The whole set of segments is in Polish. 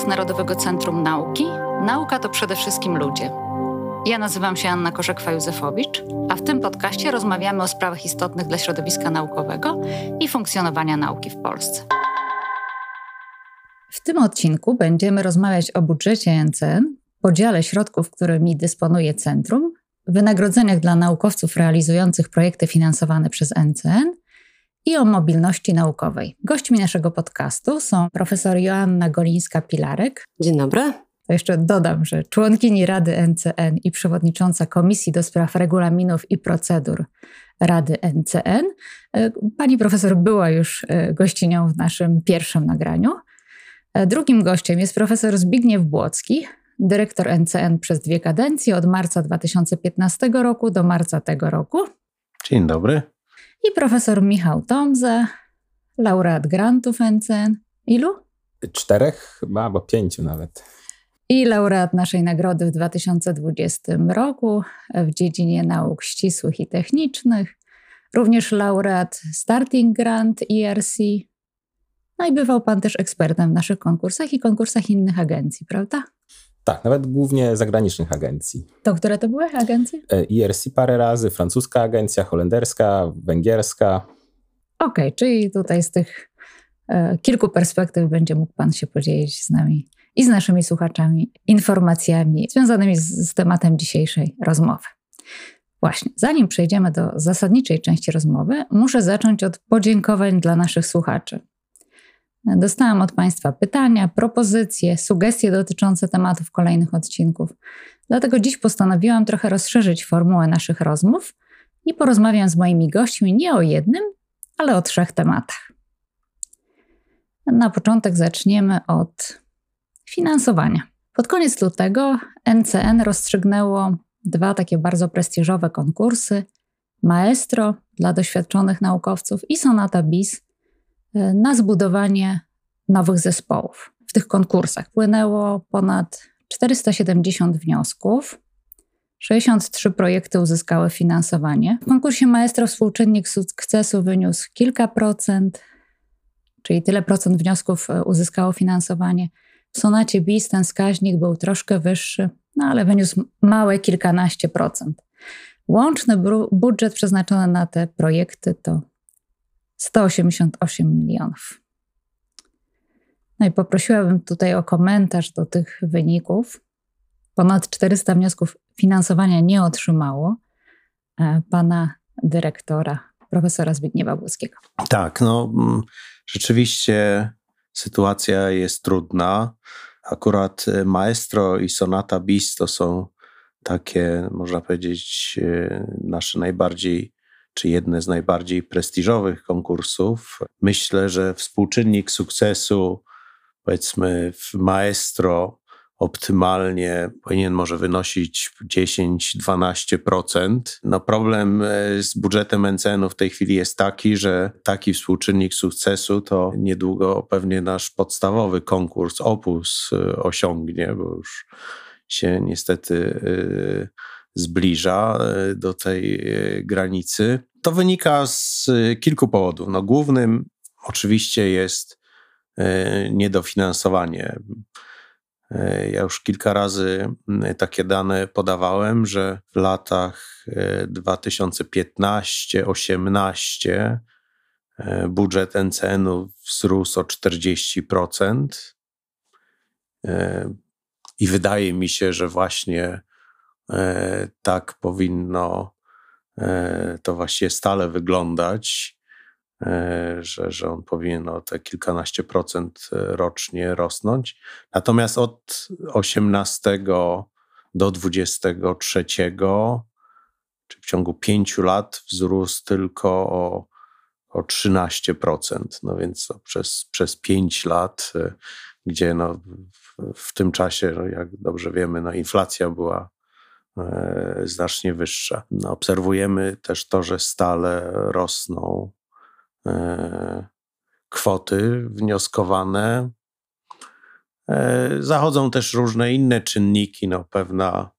podcast Narodowego Centrum Nauki. Nauka to przede wszystkim ludzie. Ja nazywam się Anna Korzekwa-Józefowicz, a w tym podcaście rozmawiamy o sprawach istotnych dla środowiska naukowego i funkcjonowania nauki w Polsce. W tym odcinku będziemy rozmawiać o budżecie NCN, podziale środków, którymi dysponuje centrum, wynagrodzeniach dla naukowców realizujących projekty finansowane przez NCN i o mobilności naukowej. Gośćmi naszego podcastu są profesor Joanna Golińska-Pilarek. Dzień dobry. To jeszcze dodam, że członkini Rady NCN i przewodnicząca Komisji do Spraw Regulaminów i Procedur Rady NCN. E, pani profesor była już e, gościnią w naszym pierwszym nagraniu. E, drugim gościem jest profesor Zbigniew Błocki, dyrektor NCN przez dwie kadencje od marca 2015 roku do marca tego roku. Dzień dobry i profesor Michał Tomze, laureat grantów NCN. Ilu? Czterech chyba, albo pięciu nawet. I laureat naszej nagrody w 2020 roku w dziedzinie nauk ścisłych i technicznych. Również laureat Starting Grant ERC. No i bywał pan też ekspertem w naszych konkursach i konkursach innych agencji, prawda? Tak, nawet głównie zagranicznych agencji. To które to były agencje? ERC e parę razy, francuska agencja, holenderska, węgierska. Okej, okay, czyli tutaj z tych e, kilku perspektyw będzie mógł Pan się podzielić z nami i z naszymi słuchaczami informacjami związanymi z, z tematem dzisiejszej rozmowy. Właśnie, zanim przejdziemy do zasadniczej części rozmowy, muszę zacząć od podziękowań dla naszych słuchaczy. Dostałam od Państwa pytania, propozycje, sugestie dotyczące tematów kolejnych odcinków. Dlatego dziś postanowiłam trochę rozszerzyć formułę naszych rozmów i porozmawiam z moimi gośćmi nie o jednym, ale o trzech tematach. Na początek zaczniemy od finansowania. Pod koniec lutego NCN rozstrzygnęło dwa takie bardzo prestiżowe konkursy: Maestro dla doświadczonych naukowców i Sonata BIS na zbudowanie nowych zespołów. W tych konkursach płynęło ponad 470 wniosków. 63 projekty uzyskały finansowanie. W konkursie Maestro współczynnik sukcesu wyniósł kilka procent, czyli tyle procent wniosków e, uzyskało finansowanie. W Sonacie BIS ten wskaźnik był troszkę wyższy, no ale wyniósł małe kilkanaście procent. Łączny budżet przeznaczony na te projekty to 188 milionów. No i poprosiłabym tutaj o komentarz do tych wyników. Ponad 400 wniosków finansowania nie otrzymało e, pana dyrektora, profesora Zbigniewa Błoskiego. Tak, no mm, rzeczywiście sytuacja jest trudna. Akurat e, Maestro i Sonata Bis to są takie, można powiedzieć, e, nasze najbardziej czy jedne z najbardziej prestiżowych konkursów. Myślę, że współczynnik sukcesu, powiedzmy w Maestro, optymalnie powinien może wynosić 10-12%. No problem e, z budżetem NCN-u w tej chwili jest taki, że taki współczynnik sukcesu to niedługo pewnie nasz podstawowy konkurs Opus e, osiągnie, bo już się niestety e, zbliża e, do tej e, granicy. To wynika z e, kilku powodów. No, głównym oczywiście jest niedofinansowanie. Ja już kilka razy takie dane podawałem, że w latach 2015-18 budżet NCN-u wzrósł o 40%. I wydaje mi się, że właśnie tak powinno e, to właściwie stale wyglądać, e, że, że on powinien o te kilkanaście procent rocznie rosnąć. Natomiast od 18 do 23, czy w ciągu pięciu lat wzrósł tylko o, o 13%. No więc przez, przez pięć lat, gdzie no w, w tym czasie, no jak dobrze wiemy, no inflacja była E, znacznie wyższa. No, obserwujemy też to, że stale rosną e, kwoty wnioskowane. E, zachodzą też różne inne czynniki, no, pewna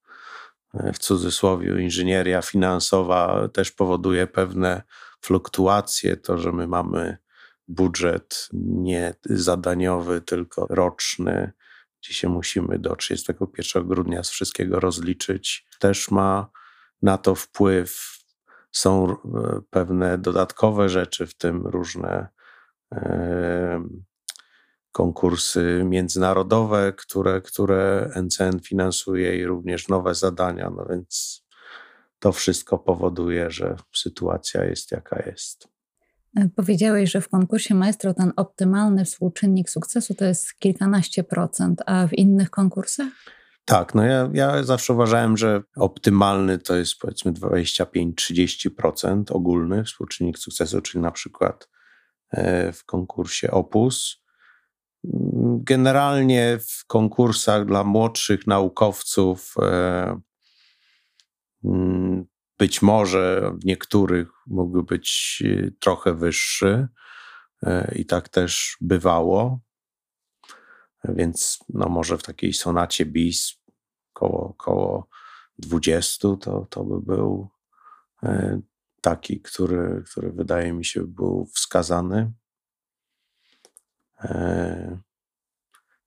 w cudzysłowie inżynieria finansowa też powoduje pewne fluktuacje. To, że my mamy budżet nie zadaniowy, tylko roczny, gdzie się musimy do 31 grudnia z wszystkiego rozliczyć, też ma na to wpływ. Są e, pewne dodatkowe rzeczy, w tym różne konkursy międzynarodowe, które, które NCN finansuje i również nowe zadania. No więc to wszystko powoduje, że sytuacja jest jaka jest. E, powiedziałeś, że w konkursie Maestro ten optymalny współczynnik sukcesu to jest kilkanaście procent, a w innych konkursach? Tak, no ja, ja zawsze uważałem, że optymalny to jest powiedzmy 25-30% ogólny współczynnik sukcesu, czyli na przykład e, w konkursie Opus. Generalnie w konkursach dla młodszych naukowców e, mm, być może w niektórych mógłby być e, trochę wyższy i tak też bywało. Więc no może w takiej sonacie bis koło, koło 20 to, to by był taki, który, który wydaje mi się był wskazany.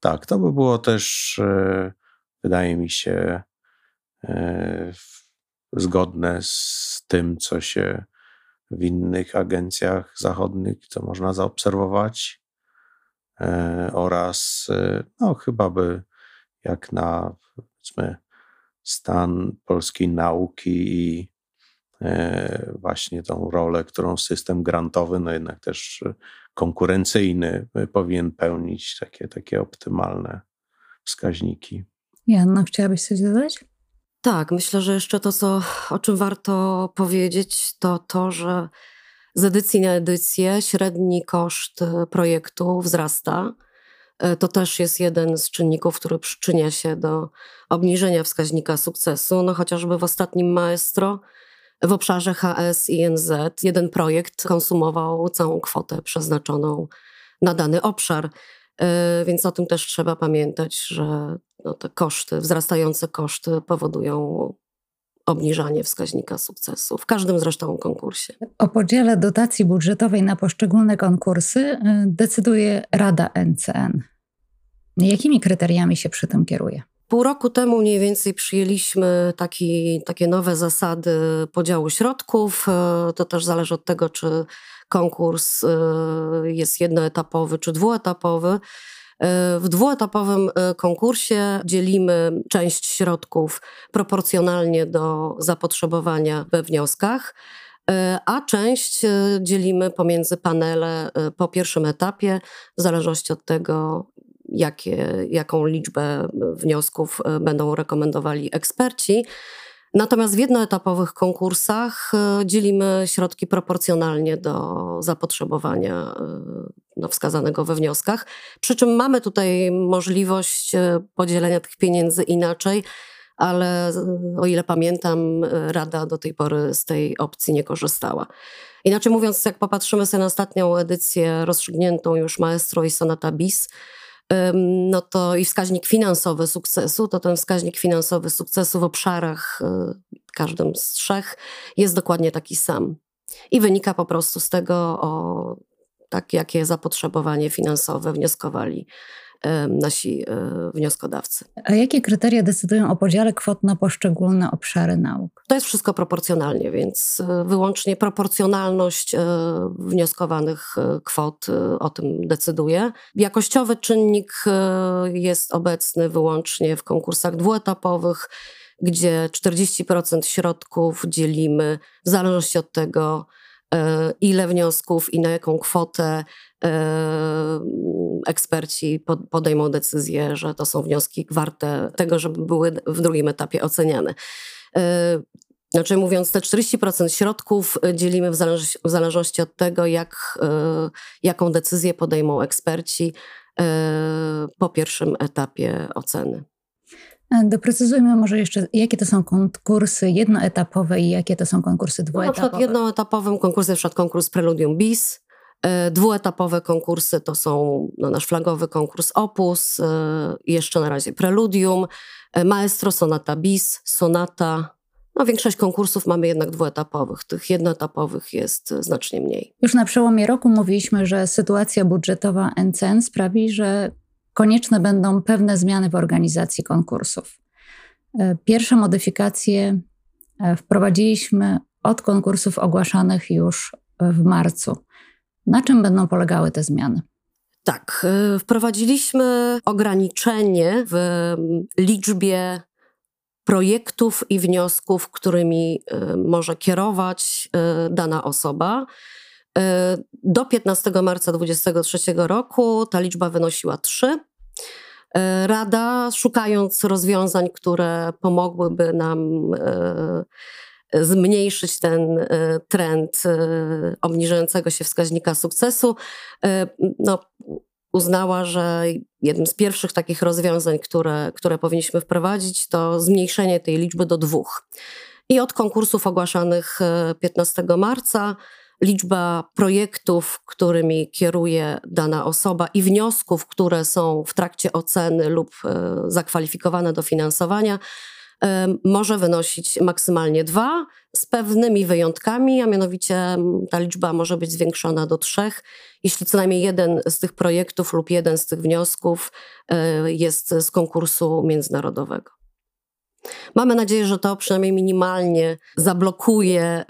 Tak, to by było też, wydaje mi się, e, zgodne z tym, co się w innych agencjach zachodnich, co można zaobserwować. Oraz, no, chyba by jak na powiedzmy, stan polskiej nauki i E, właśnie tą rolę, którą system grantowy, no jednak też konkurencyjny powinien pełnić, takie, takie optymalne wskaźniki. Janna, chciałabyś coś dodać? Tak, myślę, że jeszcze to, co, o czym warto powiedzieć, to to, że z edycji na edycję średni koszt projektu wzrasta. E, to też jest jeden z czynników, który przyczynia się do obniżenia wskaźnika sukcesu. No chociażby w ostatnim Maestro w obszarze HS i NZ jeden projekt konsumował całą kwotę przeznaczoną na dany obszar. E, więc o tym też trzeba pamiętać, że no, te koszty, wzrastające koszty powodują obniżanie wskaźnika sukcesu w każdym zresztą konkursie. O podziale dotacji budżetowej na poszczególne konkursy y, decyduje Rada NCN. Jakimi kryteriami się przy tym kieruje? Pół roku temu mniej więcej przyjęliśmy taki, takie nowe zasady podziału środków. E, to też zależy od tego, czy konkurs e, jest jednoetapowy czy dwuetapowy. E, w dwuetapowym konkursie dzielimy część środków proporcjonalnie do zapotrzebowania we wnioskach, a część dzielimy pomiędzy panele po pierwszym etapie, w zależności od tego, jakie, jaką liczbę wniosków e, będą rekomendowali eksperci. Natomiast w jednoetapowych konkursach e, dzielimy środki proporcjonalnie do zapotrzebowania e, no, wskazanego we wnioskach. Przy czym mamy tutaj możliwość podzielenia tych pieniędzy inaczej, ale o ile pamiętam, Rada do tej pory z tej opcji nie korzystała. Inaczej mówiąc, jak popatrzymy sobie na ostatnią edycję rozstrzygniętą już Maestro i Sonata Bis, no to i wskaźnik finansowy sukcesu, to ten wskaźnik finansowy sukcesu w obszarach, y, każdym z trzech, jest dokładnie taki sam. I wynika po prostu z tego, o tak, jakie zapotrzebowanie finansowe wnioskowali nasi e, wnioskodawcy. A jakie kryteria decydują o podziale kwot na poszczególne obszary nauk? To jest wszystko proporcjonalnie, więc e, wyłącznie proporcjonalność e, wnioskowanych kwot o tym decyduje. Jakościowy czynnik jest obecny wyłącznie w konkursach dwuetapowych gdzie 40% środków dzielimy w zależności od tego, ile wniosków i na jaką kwotę eksperci podejmą decyzję, że to są wnioski warte tego, żeby były w drugim etapie oceniane. E, znaczy, mówiąc, te 40% środków dzielimy w, zależ w zależności od tego, jak, jaką decyzję podejmą eksperci po pierwszym etapie oceny. Doprecyzujmy może jeszcze, jakie to są konkursy jednoetapowe i jakie to są konkursy dwuetapowe. No, na przykład jednoetapowym konkursem, na przykład konkurs Preludium Bis, dwuetapowe konkursy to są no, nasz flagowy konkurs Opus, e, jeszcze na razie Preludium, e, Maestro, Sonata Bis, Sonata. No, większość konkursów mamy jednak dwuetapowych, tych jednoetapowych jest znacznie mniej. Już na przełomie roku mówiliśmy, że sytuacja budżetowa NCN sprawi, że konieczne będą pewne zmiany w organizacji konkursów. E, pierwsze modyfikacje e, wprowadziliśmy od konkursów ogłaszanych już w marcu. Na czym będą polegały te zmiany? Tak, e, wprowadziliśmy ograniczenie w liczbie projektów i wniosków, którymi może kierować dana osoba. Do 15 marca 2023 roku ta liczba wynosiła 3. E, Rada, szukając rozwiązań, które pomogłyby nam zmniejszyć ten e, trend obniżającego się wskaźnika sukcesu, no, uznała, że jednym z pierwszych takich rozwiązań, które, które powinniśmy wprowadzić, to zmniejszenie tej liczby do dwóch. I od konkursów ogłaszanych 15 marca liczba projektów, którymi kieruje dana osoba i wniosków, które są w trakcie oceny lub e, zakwalifikowane do finansowania, e, może wynosić maksymalnie dwa, z pewnymi wyjątkami, a mianowicie ta liczba może być zwiększona do trzech, jeśli co najmniej jeden z tych projektów lub jeden z tych wniosków e, jest z konkursu międzynarodowego. Mamy nadzieję, że to przynajmniej minimalnie zablokuje e,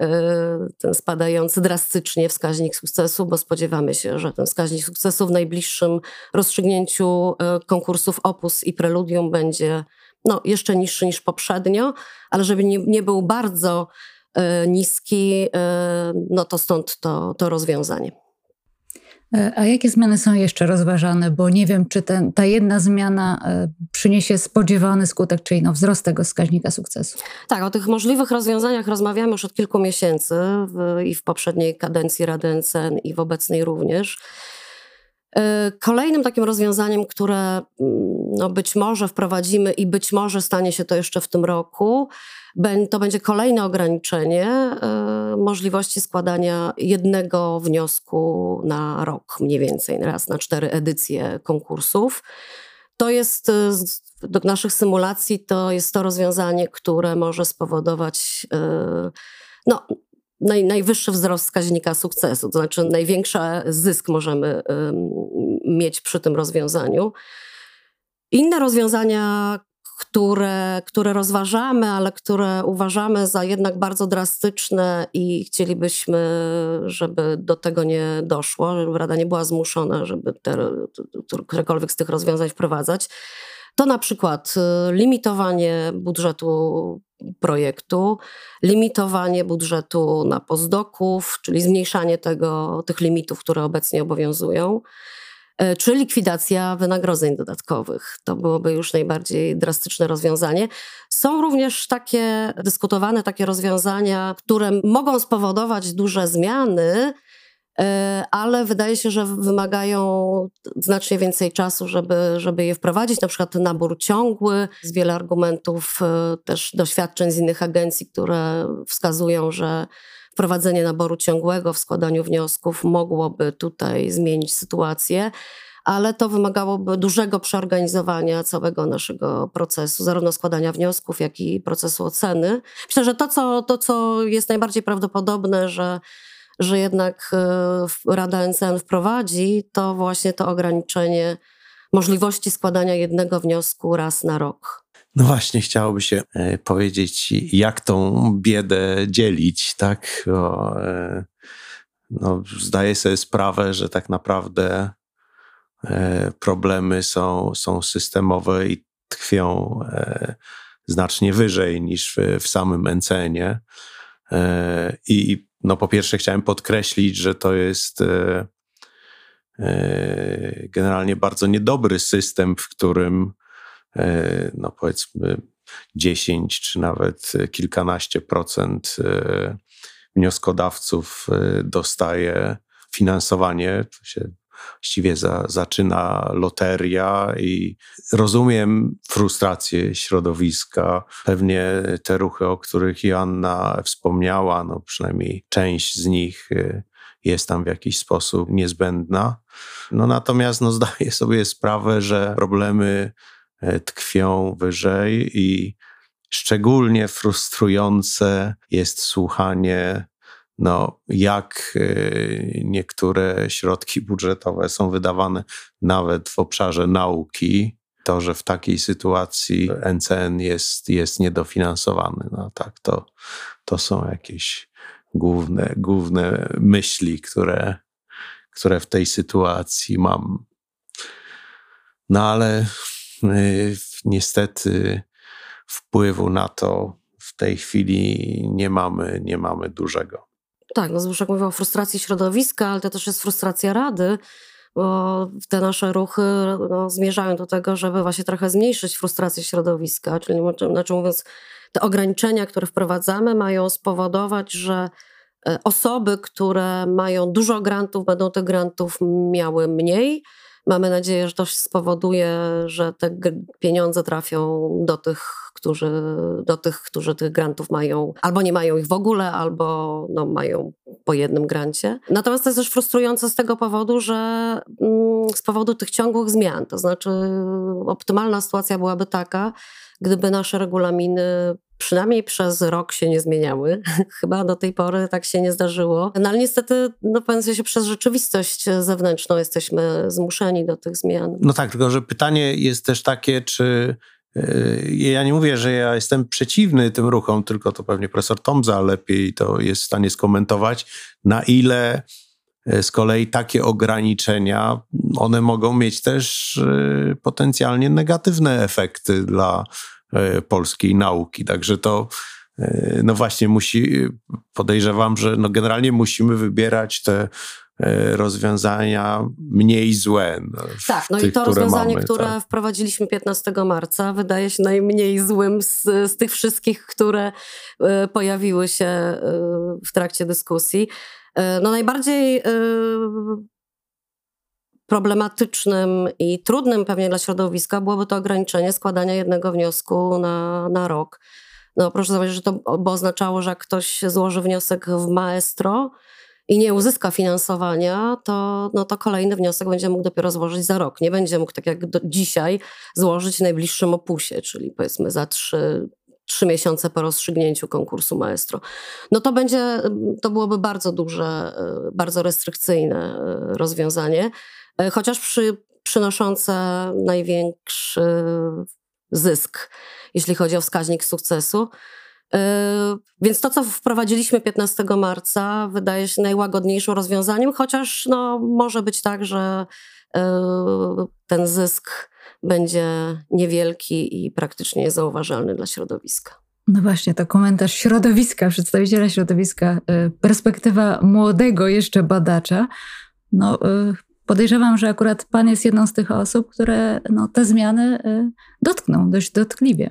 ten spadający drastycznie wskaźnik sukcesu, bo spodziewamy się, że ten wskaźnik sukcesu w najbliższym rozstrzygnięciu e, konkursów Opus i Preludium będzie no, jeszcze niższy niż poprzednio, ale żeby nie, nie był bardzo e, niski, no to stąd to, to rozwiązanie. E, a jakie zmiany są jeszcze rozważane? Bo nie wiem, czy ten, ta jedna zmiana e, przyniesie spodziewany skutek, czyli no wzrost tego wskaźnika sukcesu. Tak, o tych możliwych rozwiązaniach rozmawiamy już od kilku miesięcy w, i w poprzedniej kadencji Rady NCN i w obecnej również. E, kolejnym takim rozwiązaniem, które mm, no być może wprowadzimy i być może stanie się to jeszcze w tym roku, to będzie kolejne ograniczenie e, możliwości składania jednego wniosku na rok, mniej więcej raz na cztery edycje konkursów. To jest, e, do naszych symulacji, to jest to rozwiązanie, które może spowodować no, naj, najwyższy wzrost wskaźnika sukcesu, to znaczy największy zysk możemy mieć przy tym rozwiązaniu. Inne rozwiązania, które, które rozważamy, ale które uważamy za jednak bardzo drastyczne i chcielibyśmy, żeby do tego nie doszło, żeby Rada nie była zmuszona, żeby te, którekolwiek z tych rozwiązań wprowadzać, to na przykład y, limitowanie budżetu projektu, limitowanie budżetu na pozdoków, czyli zmniejszanie tego, tych limitów, które obecnie obowiązują, czy likwidacja wynagrodzeń dodatkowych. To byłoby już najbardziej drastyczne rozwiązanie. Są również takie dyskutowane takie rozwiązania, które mogą spowodować duże zmiany, E, ale wydaje się, że wymagają znacznie więcej czasu, żeby, żeby je wprowadzić. Na przykład nabór ciągły, z wiele argumentów, e, też doświadczeń z innych agencji, które wskazują, że wprowadzenie naboru ciągłego w składaniu wniosków mogłoby tutaj zmienić sytuację ale to wymagałoby dużego przeorganizowania całego naszego procesu, zarówno składania wniosków, jak i procesu oceny. Myślę, że to, co, to, co jest najbardziej prawdopodobne, że że jednak e, Rada NCN wprowadzi, to właśnie to ograniczenie możliwości składania jednego wniosku raz na rok. No właśnie, chciałoby się e, powiedzieć, jak tą biedę dzielić, tak? Bo, e, no, zdaję sobie sprawę, że tak naprawdę problemy są, są systemowe i tkwią znacznie wyżej niż w, w samym NCN-ie. I no po pierwsze chciałem podkreślić, że to jest e, e, generalnie bardzo niedobry system, w którym e, no powiedzmy 10 czy nawet kilkanaście procent wnioskodawców dostaje finansowanie. To się właściwie za, zaczyna loteria i rozumiem frustrację środowiska. Pewnie te ruchy, o których Joanna wspomniała, no przynajmniej część z nich jest tam w jakiś sposób niezbędna. No natomiast no, zdaję sobie sprawę, że problemy e, tkwią wyżej i szczególnie frustrujące jest słuchanie no, jak y, niektóre środki budżetowe są wydawane nawet w obszarze nauki, to, że w takiej sytuacji NCN jest, jest niedofinansowany. No tak, to, to są jakieś główne, główne myśli, które, które w tej sytuacji mam. No ale niestety wpływu na to w tej chwili nie mamy, nie mamy dużego. Tak, no Zbyszek mówił o frustracji środowiska, ale to też jest frustracja Rady, bo te nasze ruchy no, zmierzają do tego, żeby właśnie trochę zmniejszyć frustrację środowiska, czyli znaczy mówiąc, te ograniczenia, które wprowadzamy, mają spowodować, że e, osoby, które mają dużo grantów, będą tych grantów miały mniej, Mamy nadzieję, że to spowoduje, że te pieniądze trafią do tych, którzy, do tych, którzy tych grantów mają, albo nie mają ich w ogóle, albo no, mają po jednym grancie. Natomiast to jest też frustrujące z tego powodu, że mm, z powodu tych ciągłych zmian. To znaczy, optymalna sytuacja byłaby taka, gdyby nasze regulaminy przynajmniej przez rok się nie zmieniały. Chyba do tej pory tak się nie zdarzyło. No ale niestety, no powiem się, przez rzeczywistość zewnętrzną jesteśmy zmuszeni do tych zmian. No tak, tylko że pytanie jest też takie, czy y, ja nie mówię, że ja jestem przeciwny tym ruchom, tylko to pewnie profesor Tomza lepiej to jest w stanie skomentować, na ile y, z kolei takie ograniczenia, one mogą mieć też y, potencjalnie negatywne efekty dla E, polskiej nauki. Także to e, no właśnie musi, podejrzewam, że no generalnie musimy wybierać te e, rozwiązania mniej złe. No, tak, no tych, i to które rozwiązanie, mamy, które tak. wprowadziliśmy 15 marca, wydaje się najmniej złym z, z tych wszystkich, które pojawiły się w trakcie dyskusji. No najbardziej problematycznym i trudnym pewnie dla środowiska byłoby to ograniczenie składania jednego wniosku na, na rok. No proszę zobaczyć, że to by oznaczało, że jak ktoś złoży wniosek w maestro i nie uzyska finansowania, to, no to kolejny wniosek będzie mógł dopiero złożyć za rok. Nie będzie mógł tak jak do, dzisiaj złożyć w najbliższym opusie, czyli powiedzmy za trzy, trzy miesiące po rozstrzygnięciu konkursu maestro. No to będzie, to byłoby bardzo duże, bardzo restrykcyjne e, rozwiązanie. E, chociaż przy, przynoszące największy zysk, jeśli chodzi o wskaźnik sukcesu. E, więc to, co wprowadziliśmy 15 marca, wydaje się najłagodniejszym rozwiązaniem, chociaż no, może być tak, że e, ten zysk będzie niewielki i praktycznie niezauważalny dla środowiska. No właśnie, to komentarz środowiska, przedstawiciela środowiska, perspektywa młodego jeszcze badacza. No, podejrzewam, że akurat Pan jest jedną z tych osób, które no, te zmiany y, dotkną dość dotkliwie.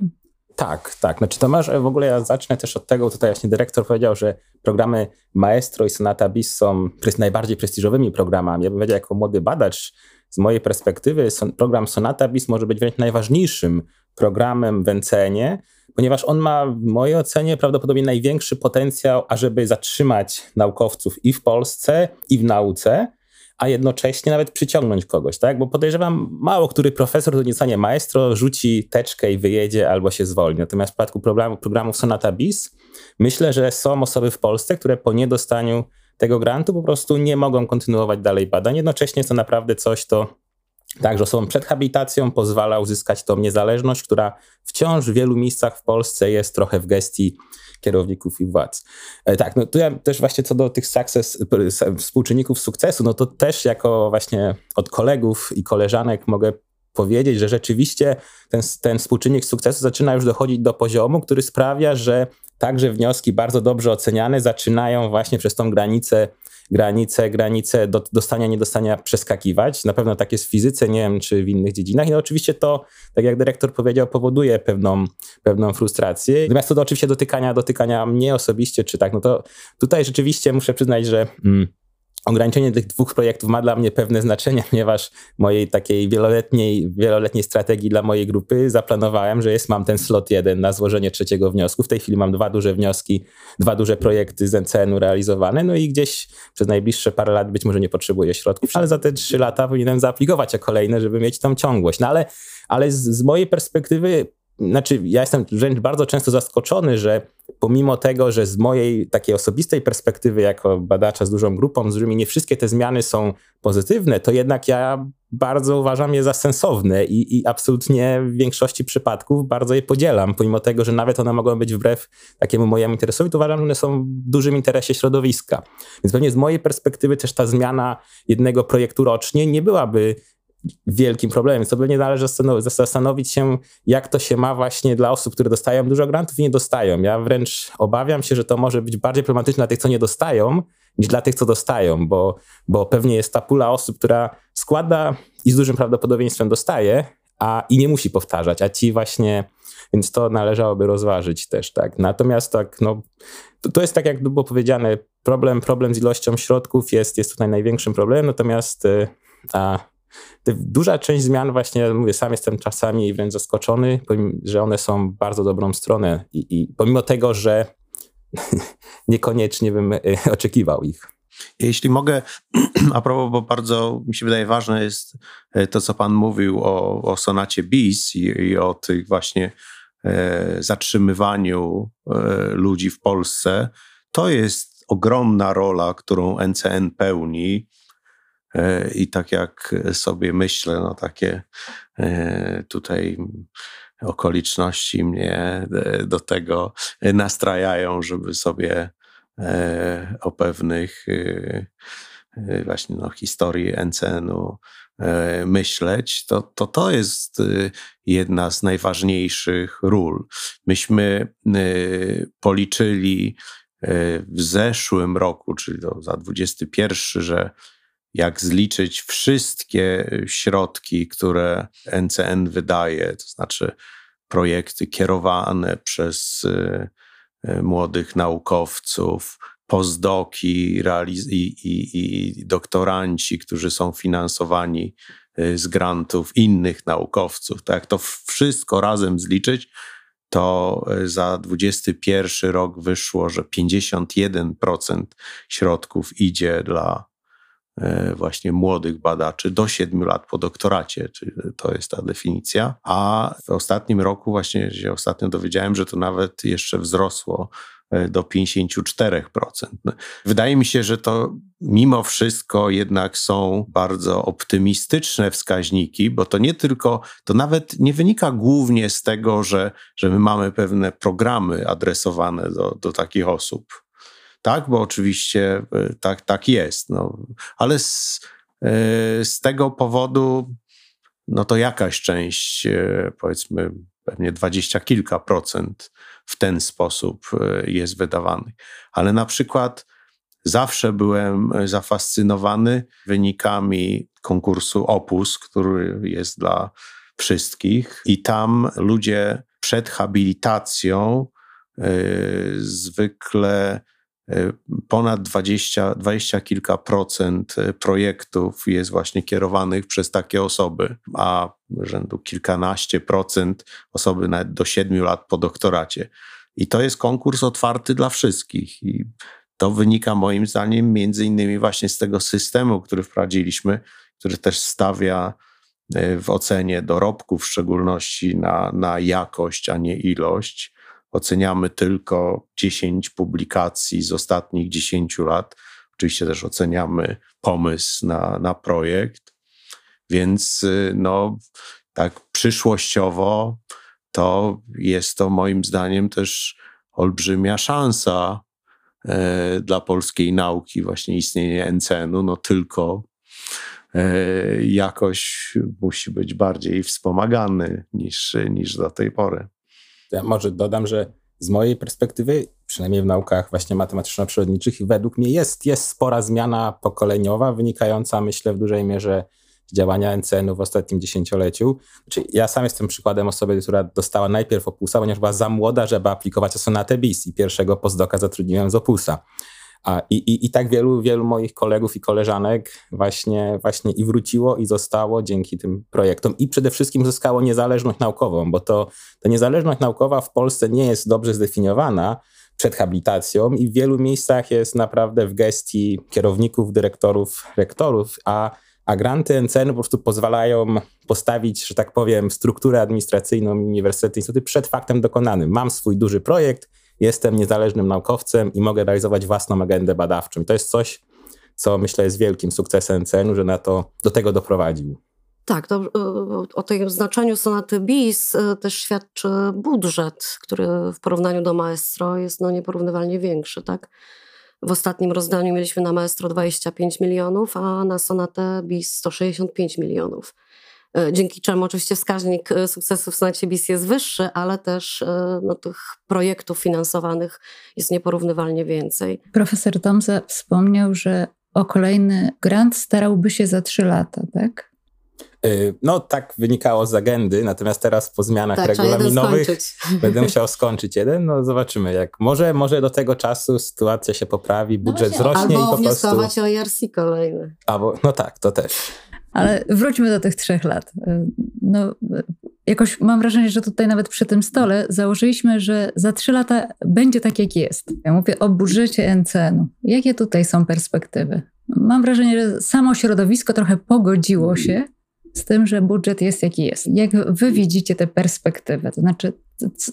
Tak, tak. Znaczy Tomasz, w ogóle ja zacznę też od tego, tutaj właśnie dyrektor powiedział, że programy Maestro i Sonata Bis są najbardziej prestiżowymi programami. Ja bym powiedział, jako młody badacz, z mojej perspektywy program Sonata Bis może być wręcz najważniejszym programem w NCN-ie, ponieważ on ma w mojej ocenie prawdopodobnie największy potencjał, ażeby zatrzymać naukowców i w Polsce, i w nauce, a jednocześnie nawet przyciągnąć kogoś, tak? Bo podejrzewam, mało który profesor, to nie stanie maestro, rzuci teczkę i wyjedzie albo się zwolni. Natomiast w przypadku programu, programów Sonata BIS myślę, że są osoby w Polsce, które po niedostaniu tego grantu po prostu nie mogą kontynuować dalej badań. Jednocześnie jest to naprawdę coś, to także osobom przed habilitacją pozwala uzyskać tą niezależność, która wciąż w wielu miejscach w Polsce jest trochę w gestii kierowników i władz. E, tak, no tu ja też właśnie co do tych sukces, współczynników sukcesu, no to też jako właśnie od kolegów i koleżanek mogę powiedzieć, że rzeczywiście ten, ten współczynnik sukcesu zaczyna już dochodzić do poziomu, który sprawia, że także wnioski bardzo dobrze oceniane zaczynają właśnie przez tą granicę granice, granice do, dostania, niedostania przeskakiwać. Na pewno tak jest w fizyce, nie wiem, czy w innych dziedzinach. I no oczywiście to, tak jak dyrektor powiedział, powoduje pewną, pewną frustrację. Natomiast to do oczywiście dotykania, dotykania mnie osobiście, czy tak, no to tutaj rzeczywiście muszę przyznać, że... Mm, ograniczenie tych dwóch projektów ma dla mnie pewne znaczenie, ponieważ mojej takiej wieloletniej, wieloletniej strategii dla mojej grupy zaplanowałem, że jest, mam ten slot jeden na złożenie trzeciego wniosku. W tej chwili mam dwa duże wnioski, dwa duże projekty z NCN-u realizowane, no i gdzieś przez najbliższe parę lat być może nie potrzebuję środków, ale za te trzy lata powinienem zaaplikować o kolejne, żeby mieć tą ciągłość. No ale, ale z, z mojej perspektywy znaczy, ja jestem wręcz bardzo często zaskoczony, że pomimo tego, że z mojej takiej osobistej perspektywy, jako badacza z dużą grupą, z którymi nie wszystkie te zmiany są pozytywne, to jednak ja bardzo uważam je za sensowne i, i absolutnie w większości przypadków bardzo je podzielam, pomimo tego, że nawet one mogą być wbrew takiemu mojemu interesowi, to uważam, że one są w dużym interesie środowiska. Więc pewnie z mojej perspektywy też ta zmiana jednego projektu rocznie nie byłaby wielkim problemem. Co pewnie należy zastanowić się, jak to się ma właśnie dla osób, które dostają dużo grantów i nie dostają. Ja wręcz obawiam się, że to może być bardziej problematyczne dla tych, co nie dostają, niż dla tych, co dostają, bo, bo pewnie jest ta pula osób, która składa i z dużym prawdopodobieństwem dostaje, a i nie musi powtarzać, a ci właśnie, więc to należałoby rozważyć też, tak. Natomiast tak, no, to, to jest tak, jak było powiedziane, problem, problem z ilością środków jest, jest tutaj największym problemem, natomiast y, a, duża część zmian właśnie, mówię, sam jestem czasami wręcz zaskoczony, że one są bardzo dobrą stronę i, i pomimo tego, że niekoniecznie bym y, oczekiwał ich. Jeśli mogę, a propos, bo bardzo mi się wydaje ważne jest e, to, co Pan mówił o, o sonacie BIS i, i o tych właśnie e, zatrzymywaniu e, ludzi w Polsce. To jest ogromna rola, którą NCN pełni. E, I tak jak sobie myślę, no takie e, tutaj okoliczności mnie e, do tego nastrajają, żeby sobie o pewnych właśnie no, historii NCN-u myśleć, to, to to jest jedna z najważniejszych ról. Myśmy policzyli w zeszłym roku, czyli to za 21, że jak zliczyć wszystkie środki, które NCN wydaje, to znaczy projekty kierowane przez y, y, młodych naukowców, postdoki i, i, i doktoranci, którzy są finansowani y, z grantów innych naukowców. Tak to wszystko razem zliczyć, to za 2021 rok wyszło, że 51% środków idzie dla właśnie młodych badaczy do 7 lat po doktoracie, czyli to jest ta definicja. A w ostatnim roku właśnie się ostatnio dowiedziałem, że to nawet jeszcze wzrosło e, do 54%. No, wydaje mi się, że to mimo wszystko jednak są bardzo optymistyczne wskaźniki, bo to nie tylko, to nawet nie wynika głównie z tego, że, że my mamy pewne programy adresowane do, do takich osób tak, bo oczywiście e, tak, tak jest. No. Ale z, e, z tego powodu, no to jakaś część, e, powiedzmy, pewnie dwadzieścia kilka procent w ten sposób jest wydawany. Ale na przykład zawsze byłem zafascynowany wynikami konkursu Opus, który jest dla wszystkich, i tam ludzie przed habilitacją zwykle E, ponad 20, 20 kilka procent e, projektów jest właśnie kierowanych przez takie osoby, a rzędu kilkanaście procent osoby nawet do 7 lat po doktoracie. I to jest konkurs otwarty dla wszystkich. I to wynika moim zdaniem między innymi właśnie z tego systemu, który wprowadziliśmy, który też stawia e, w ocenie dorobków w szczególności na, na jakość, a nie ilość oceniamy tylko 10 publikacji z ostatnich 10 lat. Oczywiście też oceniamy pomysł na, na projekt, więc y, no, tak przyszłościowo to jest to moim zdaniem też olbrzymia szansa e, dla polskiej nauki, właśnie istnienie NCN-u, no tylko e, jakoś musi być bardziej wspomagany niż, niż do tej pory. Ja może dodam, że z mojej perspektywy, przynajmniej w naukach właśnie matematyczno-przyrodniczych, według mnie jest, jest spora zmiana pokoleniowa, wynikająca myślę w dużej mierze z działania NCN-u w ostatnim dziesięcioleciu. Znaczy, ja sam jestem przykładem osoby, która dostała najpierw Opusa, ponieważ była za młoda, żeby aplikować o Sonatę BIS i pierwszego postdoka zatrudniłem z Opusa. I, i, I tak wielu, wielu moich kolegów i koleżanek właśnie, właśnie i wróciło i zostało dzięki tym projektom. I przede wszystkim uzyskało niezależność naukową, bo to, ta niezależność naukowa w Polsce nie jest dobrze zdefiniowana przed habilitacją i w wielu miejscach jest naprawdę w gestii kierowników, dyrektorów, rektorów, a, a granty NCN po prostu pozwalają postawić, że tak powiem, strukturę administracyjną uniwersytetu przed faktem dokonanym. Mam swój duży projekt, jestem niezależnym naukowcem i mogę realizować własną agendę badawczą. I to jest coś, co myślę jest wielkim sukcesem cn że na to, do tego doprowadził. Tak, to, o tym znaczeniu sonaty bis e, też świadczy budżet, który w porównaniu do Maestro jest no, nieporównywalnie większy. Tak? W ostatnim rozdaniu mieliśmy na Maestro 25 milionów, a na sonatę bis 165 milionów. E, dzięki czemu oczywiście wskaźnik e, sukcesu w bis jest wyższy, ale też no, tych projektów finansowanych jest nieporównywalnie więcej. Profesor Tomza wspomniał, że o kolejny grant starałby się za trzy lata, tak? No tak wynikało z agendy, natomiast teraz po zmianach tak, regulaminowych będę musiał skończyć jeden. No zobaczymy jak. Może, może do tego czasu sytuacja się poprawi, no budżet no wzrośnie albo i po prostu... Albo o ERC kolejny. Albo, no tak, to też. Ale wróćmy do tych trzech lat. Y, no, jakoś mam wrażenie, że tutaj nawet przy tym stole założyliśmy, że za trzy lata będzie tak, jak jest. Ja mówię o budżecie NCN-u. Jakie tutaj są perspektywy? Mam wrażenie, że samo środowisko trochę pogodziło się z tym, że budżet jest jaki jest. Jak wy widzicie tę perspektywę? To znaczy,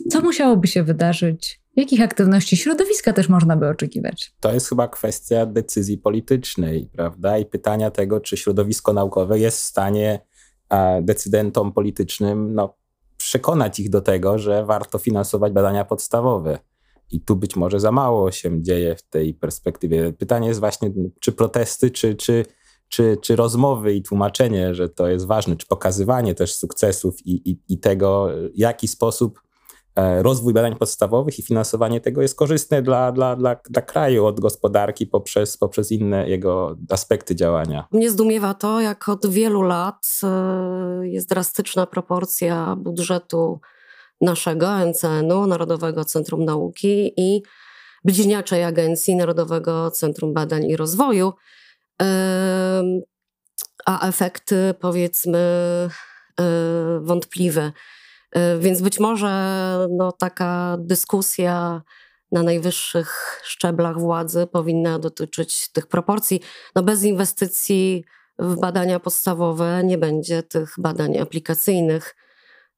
co musiałoby się wydarzyć? Jakich aktywności środowiska też można by oczekiwać? To jest chyba kwestia decyzji politycznej, prawda? I pytania tego, czy środowisko naukowe jest w stanie decydentom politycznym no, przekonać ich do tego, że warto finansować badania podstawowe. I tu być może za mało się dzieje w tej perspektywie. Pytanie jest właśnie, czy protesty, czy, czy czy, czy rozmowy i tłumaczenie, że to jest ważne, czy pokazywanie też sukcesów i, i, i tego, w jaki sposób e, rozwój badań podstawowych i finansowanie tego jest korzystne dla, dla, dla, dla kraju, od gospodarki poprzez, poprzez inne jego aspekty działania. Mnie zdumiewa to, jak od wielu lat e, jest drastyczna proporcja budżetu naszego NCN-u, Narodowego Centrum Nauki i bliźniaczej agencji Narodowego Centrum Badań i Rozwoju, a efekty powiedzmy e, wątpliwe. E, więc być może no, taka dyskusja na najwyższych szczeblach władzy powinna dotyczyć tych proporcji. No, bez inwestycji w badania podstawowe nie będzie tych badań aplikacyjnych,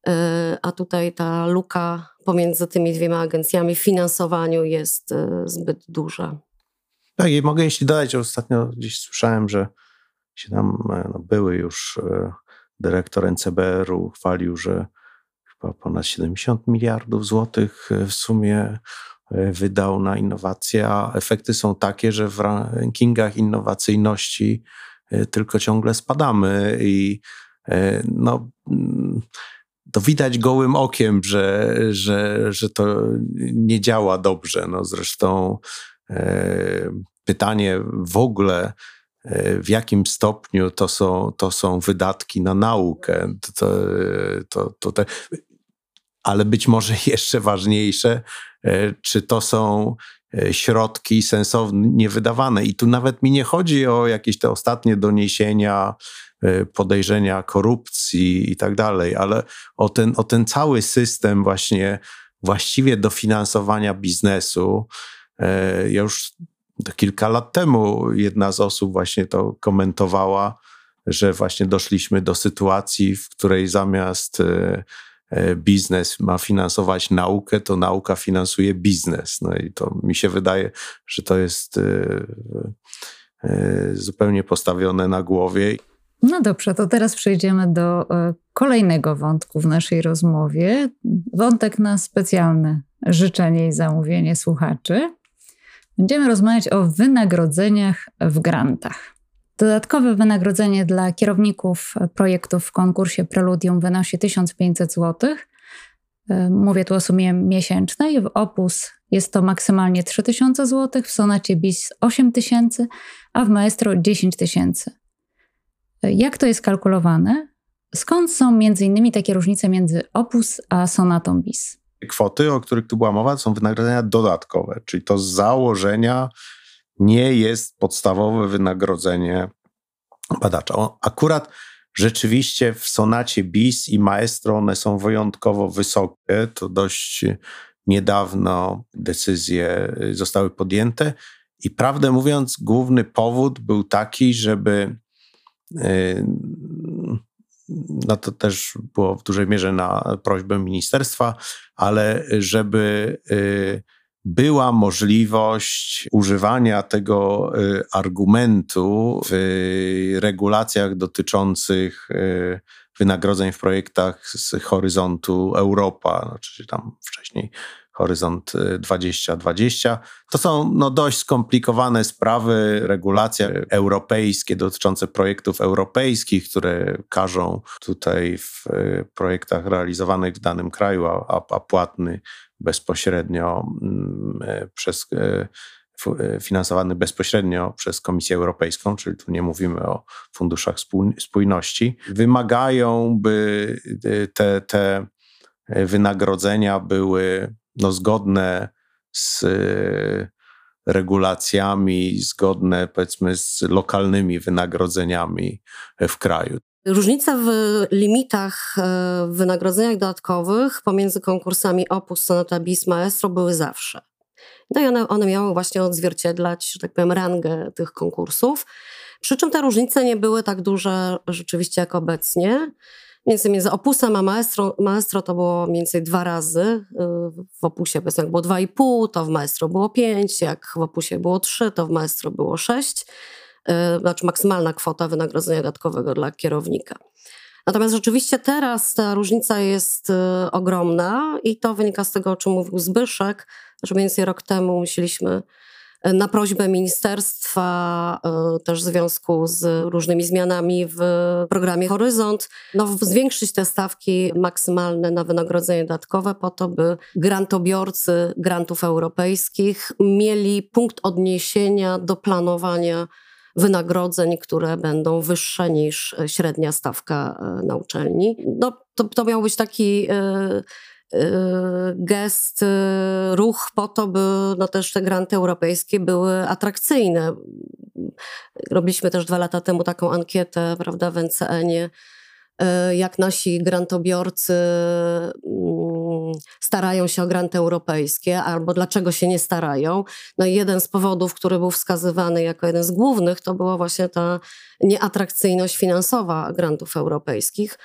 e, a tutaj ta luka pomiędzy tymi dwiema agencjami w finansowaniu jest zbyt duża. Tak, i mogę jeśli dodać, że ostatnio gdzieś słyszałem, że się tam e, no, były już e, dyrektor NCBR-u chwalił, że ponad 70 miliardów złotych e, w sumie wydał na innowacje, a efekty są takie, że w rankingach innowacyjności tylko ciągle spadamy i no, mm, to widać gołym okiem, że, że, że to nie działa dobrze. No zresztą E, pytanie w ogóle, e, w jakim stopniu to są, to są wydatki na naukę. To, to, to te, ale być może jeszcze ważniejsze, e, czy to są środki sensownie wydawane. I tu nawet mi nie chodzi o jakieś te ostatnie doniesienia, podejrzenia korupcji i tak dalej, ale o ten, o ten cały system właśnie właściwie dofinansowania biznesu, E, ja już kilka lat temu jedna z osób właśnie to komentowała, że właśnie doszliśmy do sytuacji, w której zamiast e, e, biznes ma finansować naukę, to nauka finansuje biznes. No i to mi się wydaje, że to jest zupełnie postawione na głowie. No dobrze, to teraz przejdziemy do kolejnego wątku w naszej rozmowie. Wątek na specjalne życzenie i zamówienie słuchaczy. Będziemy rozmawiać o wynagrodzeniach w grantach. Dodatkowe wynagrodzenie dla kierowników projektów w konkursie Preludium wynosi 1500 zł. E, mówię tu o sumie miesięcznej. W Opus jest to maksymalnie 3000 zł, w Sonacie BIS 8000, a w Maestro 10 tysięcy. E, jak to jest kalkulowane? Skąd są między innymi takie różnice między Opus a Sonatą BIS? kwoty, o których tu była mowa, są wynagrodzenia dodatkowe, czyli to z założenia nie jest podstawowe wynagrodzenie badacza. Akurat rzeczywiście w sonacie BIS i Maestro one są wyjątkowo wysokie. To dość niedawno decyzje zostały podjęte. I prawdę mówiąc, główny powód był taki, żeby y, no to też było w dużej mierze na prośbę ministerstwa, ale żeby y, była możliwość używania tego y, argumentu w regulacjach dotyczących y, wynagrodzeń w projektach z horyzontu Europa, znaczy tam wcześniej Horyzont 2020. To są no, dość skomplikowane sprawy, regulacje europejskie dotyczące projektów europejskich, które każą tutaj w projektach realizowanych w danym kraju, a, a płatny bezpośrednio mm, e, przez e, e, finansowany bezpośrednio przez Komisję Europejską, czyli tu nie mówimy o funduszach spójności, wymagają, by te, te wynagrodzenia były no, zgodne z regulacjami, zgodne powiedzmy z lokalnymi wynagrodzeniami w kraju. Różnice w limitach w wynagrodzeniach dodatkowych pomiędzy konkursami Opus, Sonata Bis, Maestro były zawsze. No i one, one miały właśnie odzwierciedlać, że tak powiem, rangę tych konkursów. Przy czym te różnice nie były tak duże rzeczywiście jak obecnie. Między, między opusem a maestro, maestro to było mniej więcej dwa razy. Y, w opusie jak było dwa i pół, to w maestro było pięć, jak w opusie było trzy, to w maestro było sześć. Y, znaczy maksymalna kwota wynagrodzenia dodatkowego dla kierownika. Natomiast rzeczywiście teraz ta różnica jest y, ogromna i to wynika z tego, o czym mówił Zbyszek, że mniej więcej rok temu musieliśmy na prośbę ministerstwa, też w związku z różnymi zmianami w programie Horyzont, no, zwiększyć te stawki maksymalne na wynagrodzenie dodatkowe po to, by grantobiorcy grantów europejskich mieli punkt odniesienia do planowania wynagrodzeń, które będą wyższe niż średnia stawka e, na uczelni. No, to, to miał być taki e, gest, ruch po to, by no też te granty europejskie były atrakcyjne. Robiliśmy też dwa lata temu taką ankietę prawda, w NCN-ie, jak nasi grantobiorcy mm, starają się o granty europejskie, albo dlaczego się nie starają. No i jeden z powodów, który był wskazywany jako jeden z głównych, to była właśnie ta nieatrakcyjność finansowa grantów europejskich.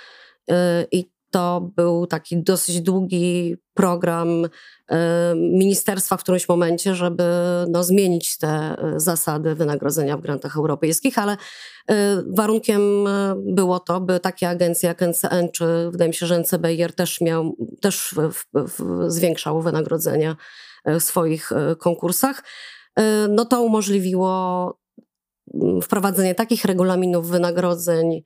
I to był taki dosyć długi program e, ministerstwa w którymś momencie, żeby no, zmienić te e, zasady wynagrodzenia w grantach europejskich, ale e, warunkiem było to, by takie agencje jak NCN, czy wydaje mi się, że NCBR też miał, też w, w, zwiększał wynagrodzenia w swoich konkursach. No to umożliwiło mm, wprowadzenie takich regulaminów wynagrodzeń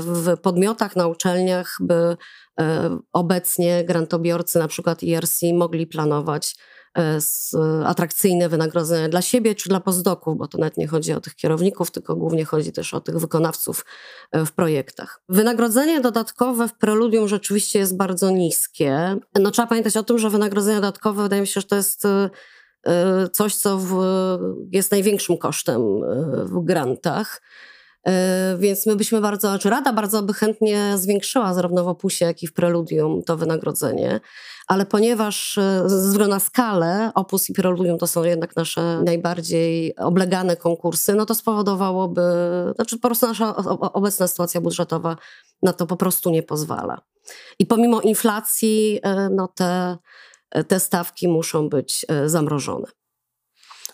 w podmiotach, na uczelniach, by e, obecnie grantobiorcy, na przykład ERC, mogli planować e, atrakcyjne wynagrodzenia dla siebie czy dla postdoków, bo to nawet nie chodzi o tych kierowników, tylko głównie chodzi też o tych wykonawców e, w projektach. Wynagrodzenie dodatkowe w preludium rzeczywiście jest bardzo niskie. No, trzeba pamiętać o tym, że wynagrodzenie dodatkowe wydaje mi się, że to jest coś, co w, jest największym kosztem w grantach. E, więc my byśmy bardzo, znaczy Rada bardzo by chętnie zwiększyła zarówno w opusie, jak i w preludium to wynagrodzenie, ale ponieważ e, ze względu na skalę opus i preludium to są jednak nasze najbardziej oblegane konkursy, no to spowodowałoby, znaczy po prostu nasza obecna sytuacja budżetowa na to po prostu nie pozwala. I pomimo inflacji, e, no te, te stawki muszą być zamrożone.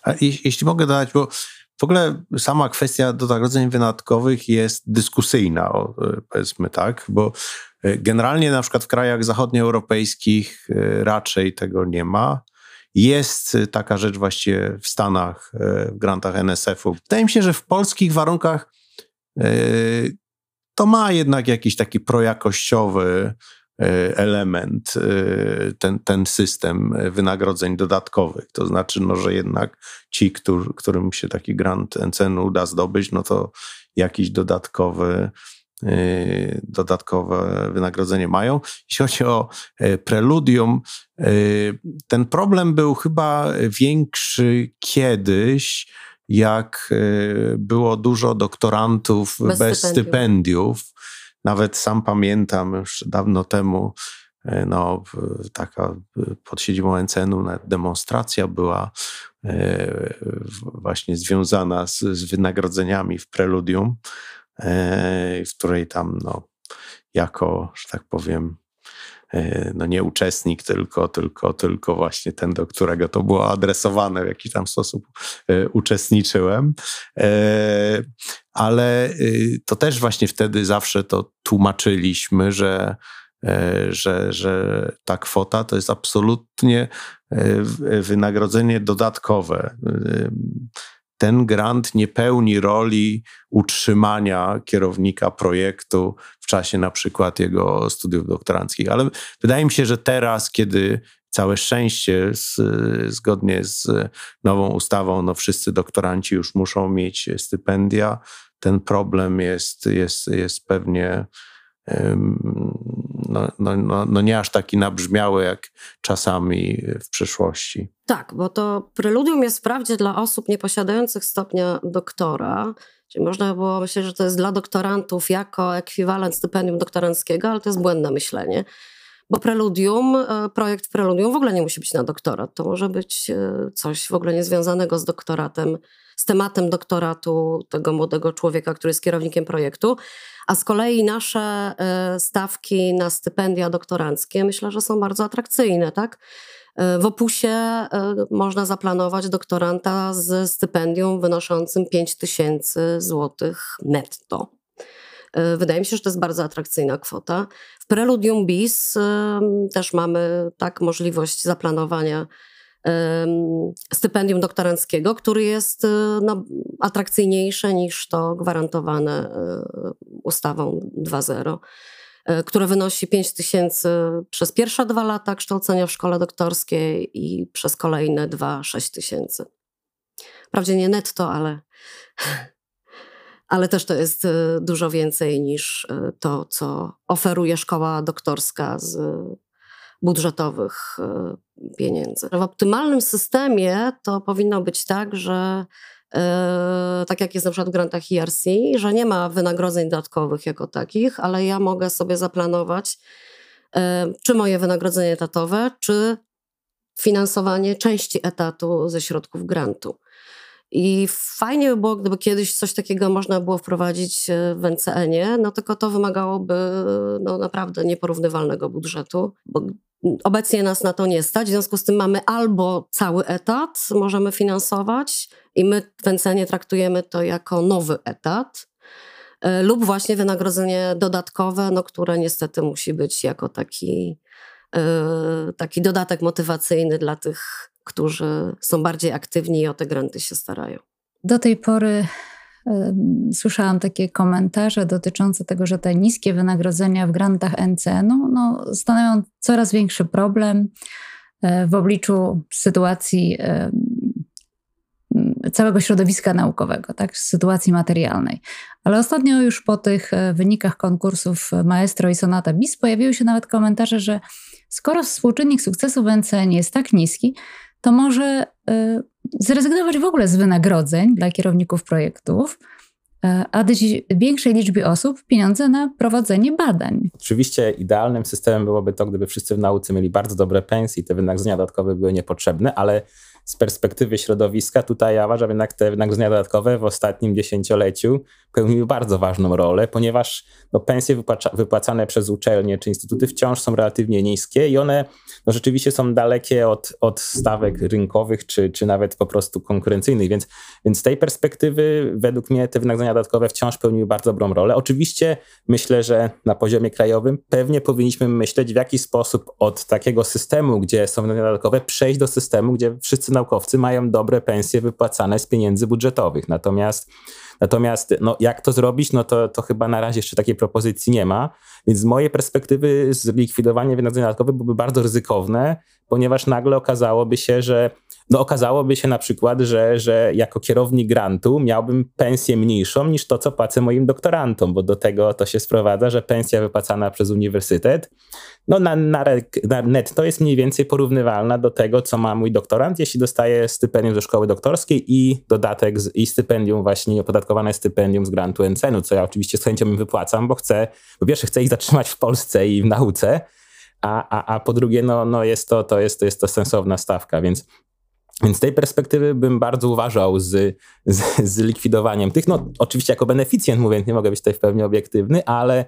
A jeśli mogę dodać, bo w ogóle sama kwestia donagrodzeń wydatkowych jest dyskusyjna, powiedzmy tak, bo e, generalnie na przykład w krajach zachodnioeuropejskich e, raczej tego nie ma. Jest taka rzecz właściwie w Stanach, e, w grantach NSF-u. Wydaje mi się, że w polskich warunkach to ma jednak jakiś taki projakościowy E, element, e, ten, ten system wynagrodzeń dodatkowych. To znaczy, no, że jednak ci, którzy, którym się taki grant NCN uda zdobyć, no to jakiś dodatkowy e, dodatkowe wynagrodzenie mają. Jeśli chodzi o preludium, ten problem był chyba większy kiedyś, jak było dużo doktorantów bez, bez stypendiów. stypendiów nawet sam pamiętam już dawno temu, e, no, taka pod siedzibą NCN-u demonstracja była e, właśnie związana z, z wynagrodzeniami w preludium, e, w której tam no, jako, że tak powiem, e, no nie uczestnik, tylko, tylko, tylko właśnie ten, do którego to było adresowane, w jakiś tam sposób e, uczestniczyłem. Ale to też właśnie wtedy zawsze to tłumaczyliśmy, że że, że ta kwota to jest absolutnie wynagrodzenie dodatkowe ten grant nie pełni roli utrzymania kierownika projektu w czasie na przykład jego studiów doktoranckich. Ale wydaje mi się, że teraz, kiedy całe szczęście z, zgodnie z nową ustawą, no wszyscy doktoranci już muszą mieć stypendia, ten problem jest, jest, jest pewnie no, no, no, no, nie aż taki nabrzmiały jak czasami w przyszłości. Tak, bo to preludium jest wprawdzie dla osób nieposiadających stopnia doktora, czyli można było myśleć, że to jest dla doktorantów jako ekwiwalent stypendium doktoranckiego, ale to jest błędne myślenie. Bo preludium, e, projekt preludium w ogóle nie musi być na doktorat. To może być e, coś w ogóle niezwiązanego z doktoratem, z tematem doktoratu tego młodego człowieka, który jest kierownikiem projektu. A z kolei nasze e, stawki na stypendia doktoranckie myślę, że są bardzo atrakcyjne, tak? E, w opusie e, można zaplanować doktoranta z stypendium wynoszącym 5 tysięcy złotych netto. Wydaje mi się, że to jest bardzo atrakcyjna kwota. W Preludium BIS też mamy tak możliwość zaplanowania stypendium doktoranckiego, który jest no, atrakcyjniejsze niż to gwarantowane ustawą 2.0 e, które wynosi 5 tysięcy przez pierwsze dwa lata kształcenia w szkole doktorskiej i przez kolejne dwa 6 tysięcy. Wprawdzie nie netto, ale, ale też to jest e, dużo więcej niż e, to, co oferuje szkoła doktorska z budżetowych pieniędzy. W optymalnym systemie to powinno być tak, że Yy, tak jak jest na przykład w grantach ERC, że nie ma wynagrodzeń dodatkowych jako takich, ale ja mogę sobie zaplanować, yy, czy moje wynagrodzenie etatowe, czy finansowanie części etatu ze środków grantu. I fajnie by było, gdyby kiedyś coś takiego można było wprowadzić yy, w NCN-ie, no tylko to wymagałoby no, naprawdę nieporównywalnego budżetu, bo Obecnie nas na to nie stać, w związku z tym mamy albo cały etat, możemy finansować i my w Encenie traktujemy to jako nowy etat, e, lub właśnie wynagrodzenie dodatkowe, no, które niestety musi być jako taki, e, taki dodatek motywacyjny dla tych, którzy są bardziej aktywni i o te granty się starają. Do tej pory Słyszałam takie komentarze dotyczące tego, że te niskie wynagrodzenia w grantach NCN-u no, stanowią coraz większy problem e, w obliczu sytuacji całego środowiska naukowego, tak, sytuacji materialnej. Ale ostatnio już po tych e, wynikach konkursów Maestro i Sonata BIS pojawiły się nawet komentarze, że skoro współczynnik sukcesu w NCN jest tak niski, to może y, zrezygnować w ogóle z wynagrodzeń dla kierowników projektów, y, a większej liczbie osób pieniądze na prowadzenie badań. Oczywiście idealnym systemem byłoby to, gdyby wszyscy w nauce mieli bardzo dobre pensje i te wynagrodzenia dodatkowe były niepotrzebne, ale z perspektywy środowiska tutaj ja uważam jednak te wynagrodzenia dodatkowe w ostatnim dziesięcioleciu pełniły bardzo ważną rolę, ponieważ no, pensje wypłaca, wypłacane przez uczelnie czy instytuty wciąż są relatywnie niskie i one no, rzeczywiście są dalekie od, od stawek rynkowych czy, czy nawet po prostu konkurencyjnych, więc, więc z tej perspektywy według mnie te wynagrodzenia dodatkowe wciąż pełniły bardzo dobrą rolę. Oczywiście myślę, że na poziomie krajowym pewnie powinniśmy myśleć w jaki sposób od takiego systemu, gdzie są wynagrodzenia dodatkowe, przejść do systemu, gdzie wszyscy naukowcy mają dobre pensje wypłacane z pieniędzy budżetowych. Natomiast Natomiast no, jak to zrobić, no to, to chyba na razie jeszcze takiej propozycji nie ma. Więc z mojej perspektywy zlikwidowanie wynagrodzenia dodatkowych byłoby bardzo ryzykowne, ponieważ nagle okazałoby się, że no okazałoby się na przykład, że, że jako kierownik grantu miałbym pensję mniejszą niż to, co płacę moim doktorantom, bo do tego to się sprowadza, że pensja wypłacana przez uniwersytet no na, na, na netto jest mniej więcej porównywalna do tego, co ma mój doktorant, jeśli dostaje stypendium ze szkoły doktorskiej i dodatek z, i stypendium właśnie opodatkowane stypendium z grantu NCN-u, co ja oczywiście z chęcią im wypłacam, bo chcę, po pierwsze chcę ich zatrzymać w Polsce i w nauce, a, a, a po drugie no, no jest, to, to, jest, to jest to sensowna stawka, więc więc z tej perspektywy bym bardzo uważał z, z, z likwidowaniem tych. No, oczywiście jako beneficjent mówię, nie mogę być tutaj w pełni obiektywny, ale,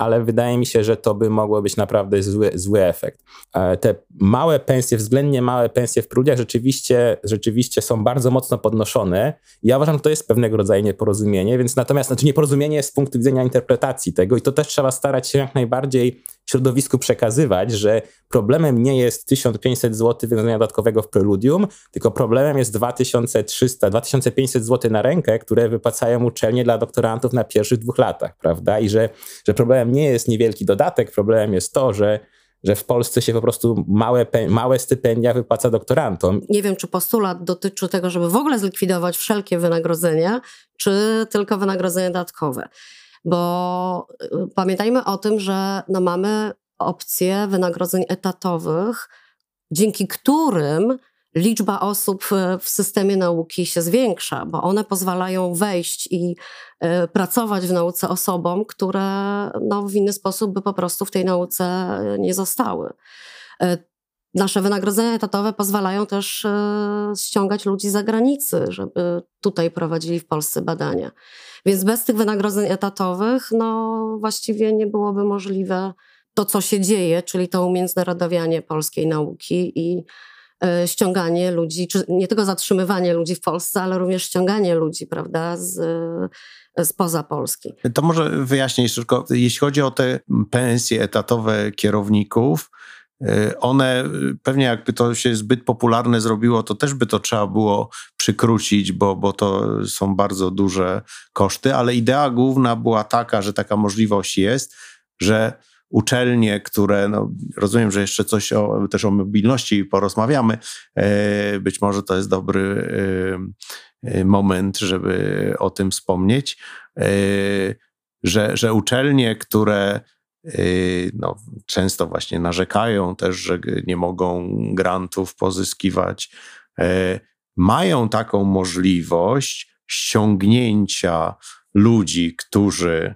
ale wydaje mi się, że to by mogło być naprawdę zły, zły efekt. E, te małe pensje, względnie małe pensje w prudiach rzeczywiście, rzeczywiście są bardzo mocno podnoszone. Ja uważam, że to jest pewnego rodzaju nieporozumienie, więc natomiast znaczy nieporozumienie z punktu widzenia interpretacji tego i to też trzeba starać się jak najbardziej środowisku przekazywać, że problemem nie jest 1500 zł wynagrodzenia dodatkowego w preludium, tylko problemem jest 2300, 2500 zł na rękę, które wypłacają uczelnie dla doktorantów na pierwszych dwóch latach, prawda? I że, że problemem nie jest niewielki dodatek, problemem jest to, że że w Polsce się po prostu małe, małe stypendia wypłaca doktorantom. Nie wiem, czy postulat dotyczy tego, żeby w ogóle zlikwidować wszelkie wynagrodzenia, czy tylko wynagrodzenia dodatkowe. Bo y, pamiętajmy o tym, że no mamy opcje wynagrodzeń etatowych, dzięki którym liczba osób w systemie nauki się zwiększa, bo one pozwalają wejść i y, pracować w nauce osobom, które no, w inny sposób by po prostu w tej nauce nie zostały. Nasze wynagrodzenia etatowe pozwalają też ściągać ludzi z zagranicy, żeby tutaj prowadzili w Polsce badania. Więc bez tych wynagrodzeń etatowych, no właściwie nie byłoby możliwe to, co się dzieje, czyli to umiędzynarodowianie polskiej nauki i e, ściąganie ludzi, czy nie tylko zatrzymywanie ludzi w Polsce, ale również ściąganie ludzi, prawda, z, e, spoza Polski. To może wyjaśnić tylko, jeśli chodzi o te pensje etatowe kierowników, Y, one pewnie jakby to się zbyt popularne zrobiło, to też by to trzeba było przykrócić, bo, bo to są bardzo duże koszty, ale idea główna była taka, że taka możliwość jest, że uczelnie, które, no, rozumiem, że jeszcze coś o, też o mobilności porozmawiamy, y, być może to jest dobry moment, żeby o tym wspomnieć, że, że uczelnie, które no, często właśnie narzekają też, że nie mogą grantów pozyskiwać. Mają taką możliwość ściągnięcia ludzi, którzy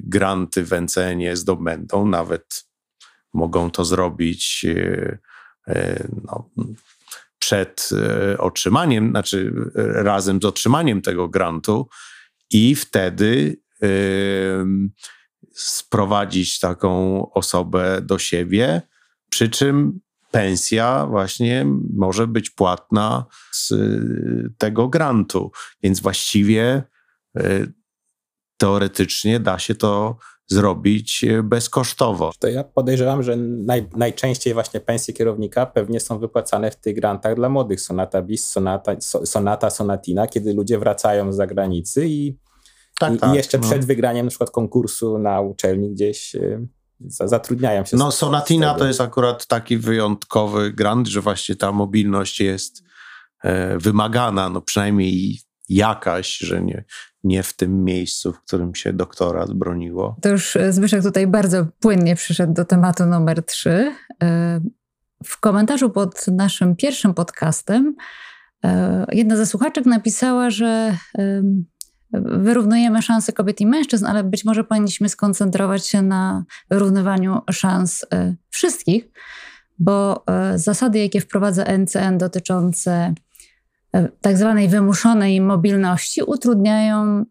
granty w NCN zdobędą, nawet mogą to zrobić no, przed otrzymaniem, znaczy razem z otrzymaniem tego grantu i wtedy sprowadzić taką osobę do siebie, przy czym pensja właśnie może być płatna z tego grantu. Więc właściwie teoretycznie da się to zrobić y, bezkosztowo. To ja podejrzewam, że naj, najczęściej właśnie pensje kierownika pewnie są wypłacane w tych grantach dla młodych. Sonata bis, sonata, sonata sonatina, kiedy ludzie wracają z zagranicy i tak, I, tak, I, jeszcze no. przed wygraniem na przykład konkursu na uczelni gdzieś y, zatrudniają się. No Sonatina to jest akurat taki wyjątkowy grant, że właśnie ta mobilność jest e, wymagana, no przynajmniej jakaś, że nie, nie w tym miejscu, w którym się doktorat broniło. To już e, Zbyszek tutaj bardzo płynnie przyszedł do tematu numer trzy. E, w komentarzu pod naszym pierwszym podcastem jedna ze słuchaczek napisała, że wyrównujemy szanse kobiet i mężczyzn, ale być może powinniśmy skoncentrować się na wyrównywaniu szans e, wszystkich, bo e, zasady, jakie wprowadza NCN dotyczące e, tak zwanej wymuszonej mobilności, utrudniają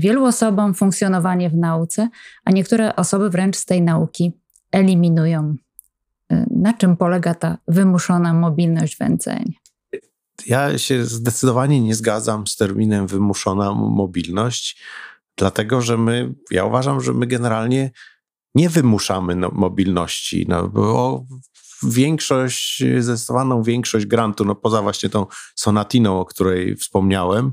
wielu osobom funkcjonowanie w nauce, a niektóre osoby wręcz z tej nauki eliminują. Na czym polega ta wymuszona mobilność w? Ja się zdecydowanie nie zgadzam z terminem wymuszona mobilność, dlatego że my, ja uważam, że my generalnie nie wymuszamy no, mobilności, no, bo większość, zdecydowaną większość grantu, no poza właśnie tą sonatiną, o której wspomniałem,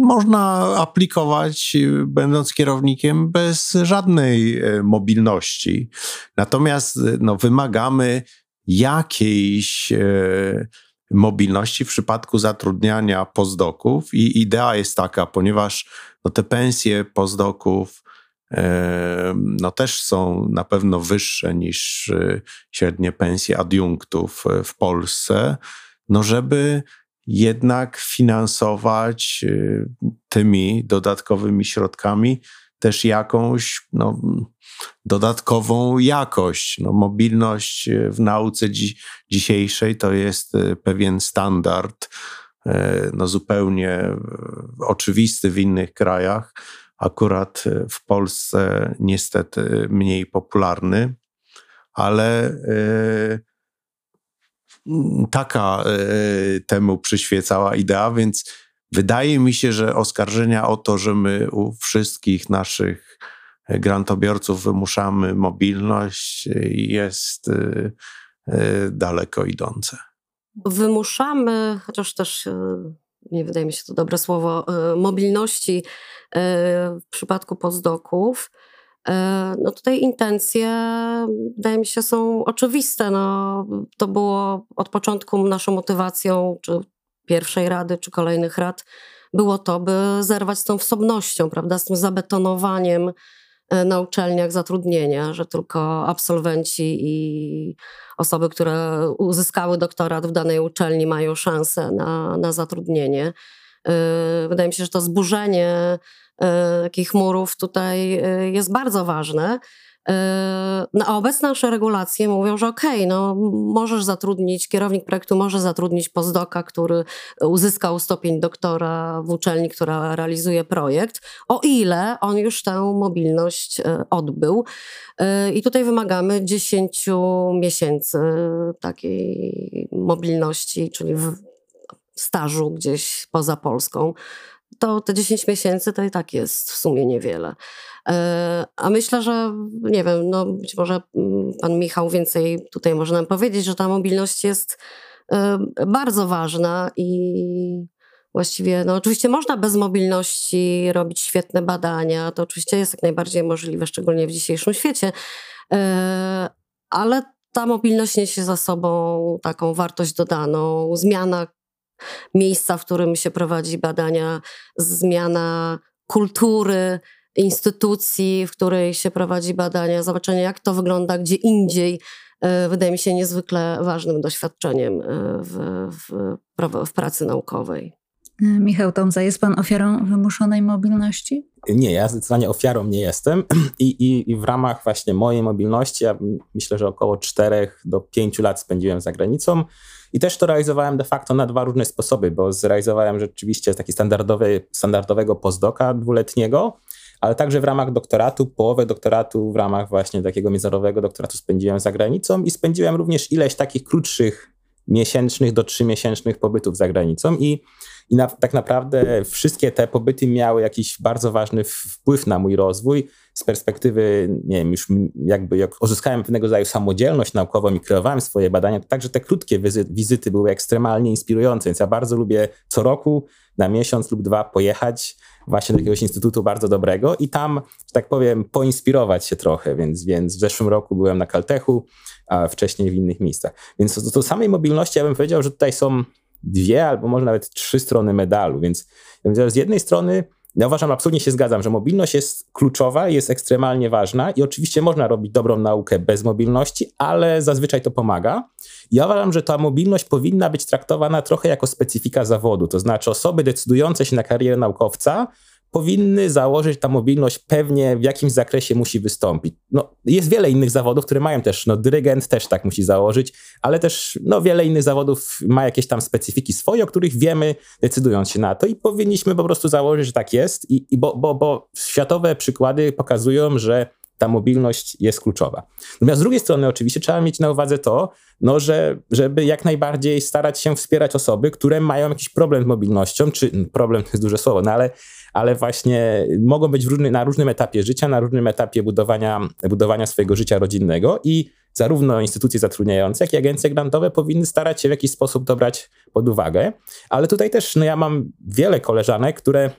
można aplikować, będąc kierownikiem, bez żadnej e, mobilności. Natomiast no, wymagamy jakiejś e, mobilności w przypadku zatrudniania pozdoków i idea jest taka, ponieważ no, te pensje pozdoków no, też są na pewno wyższe niż e, średnie pensje adiunktów e, w Polsce, no żeby jednak finansować e, tymi dodatkowymi środkami też jakąś no, dodatkową jakość. No, mobilność w nauce dzi dzisiejszej to jest pewien standard, no, zupełnie oczywisty w innych krajach, akurat w Polsce niestety mniej popularny, ale taka temu przyświecała idea, więc wydaje mi się, że oskarżenia o to, że my u wszystkich naszych grantobiorców wymuszamy mobilność, jest daleko idące. Wymuszamy, chociaż też nie wydaje mi się to dobre słowo, mobilności w przypadku postdoków. No tutaj intencje, wydaje mi się, są oczywiste. No, to było od początku naszą motywacją, czy pierwszej rady, czy kolejnych rad, było to, by zerwać z tą wsobnością, prawda, z tym zabetonowaniem E, na uczelniach zatrudnienia, że tylko absolwenci i osoby, które uzyskały doktorat w danej uczelni mają szansę na, na zatrudnienie. E, wydaje mi się, że to zburzenie e, takich murów tutaj jest bardzo ważne. No, a obecne nasze regulacje mówią, że okej, okay, no możesz zatrudnić, kierownik projektu może zatrudnić postdoka, który uzyskał stopień doktora w uczelni, która realizuje projekt, o ile on już tę mobilność e, odbył. E, I tutaj wymagamy 10 miesięcy takiej mobilności, czyli stażu gdzieś poza Polską to te 10 miesięcy to i tak jest w sumie niewiele. E, a myślę, że nie wiem, no być może mm, pan Michał więcej tutaj może nam powiedzieć, że ta mobilność jest e, bardzo ważna i właściwie, no oczywiście można bez mobilności robić świetne badania, to oczywiście jest jak najbardziej możliwe, szczególnie w dzisiejszym świecie, e, ale ta mobilność niesie za sobą taką wartość dodaną, zmiana miejsca, w którym się prowadzi badania, zmiana kultury, instytucji, w której się prowadzi badania, zobaczenie jak to wygląda gdzie indziej, e, wydaje mi się niezwykle ważnym doświadczeniem e, w, w, w pracy naukowej. E, Michał Tomza, jest pan ofiarą wymuszonej mobilności? Nie, ja zdecydowanie ofiarą nie jestem I, i, i w ramach właśnie mojej mobilności, ja myślę, że około 4 do 5 lat spędziłem za granicą i też to realizowałem de facto na dwa różne sposoby, bo zrealizowałem rzeczywiście taki standardowy, standardowego postdoka dwuletniego, ale także w ramach doktoratu, połowę doktoratu w ramach właśnie takiego międzynarodowego doktoratu spędziłem za granicą i spędziłem również ileś takich krótszych miesięcznych do trzymiesięcznych pobytów za granicą i, i na, tak naprawdę wszystkie te pobyty miały jakiś bardzo ważny wpływ na mój rozwój z perspektywy, nie wiem, już jakby jak uzyskałem pewnego rodzaju samodzielność naukową i kreowałem swoje badania, to także te krótkie wizyty, wizyty były ekstremalnie inspirujące, więc ja bardzo lubię co roku na miesiąc lub dwa pojechać właśnie do jakiegoś instytutu bardzo dobrego i tam, że tak powiem, poinspirować się trochę, więc, więc w zeszłym roku byłem na Caltechu, a wcześniej w innych miejscach. Więc do, do samej mobilności ja bym powiedział, że tutaj są dwie albo może nawet trzy strony medalu, więc z jednej strony ja uważam, absolutnie się zgadzam, że mobilność jest kluczowa, jest ekstremalnie ważna i oczywiście można robić dobrą naukę bez mobilności, ale zazwyczaj to pomaga. Ja uważam, że ta mobilność powinna być traktowana trochę jako specyfika zawodu, to znaczy osoby decydujące się na karierę naukowca powinny założyć, ta mobilność pewnie w jakimś zakresie musi wystąpić. No, jest wiele innych zawodów, które mają też, no dyrygent też tak musi założyć, ale też no, wiele innych zawodów ma jakieś tam specyfiki swoje, o których wiemy, decydując się na to i powinniśmy po prostu założyć, że tak jest, i, i bo, bo, bo światowe przykłady pokazują, że ta mobilność jest kluczowa. Natomiast z drugiej strony oczywiście trzeba mieć na uwadze to, no, że, żeby jak najbardziej starać się wspierać osoby, które mają jakiś problem z mobilnością, czy problem to jest duże słowo, no ale ale właśnie mogą być różny, na różnym etapie życia, na różnym etapie budowania, budowania swojego życia rodzinnego i zarówno instytucje zatrudniające, jak i agencje grantowe powinny starać się w jakiś sposób to brać pod uwagę. Ale tutaj też no ja mam wiele koleżanek, które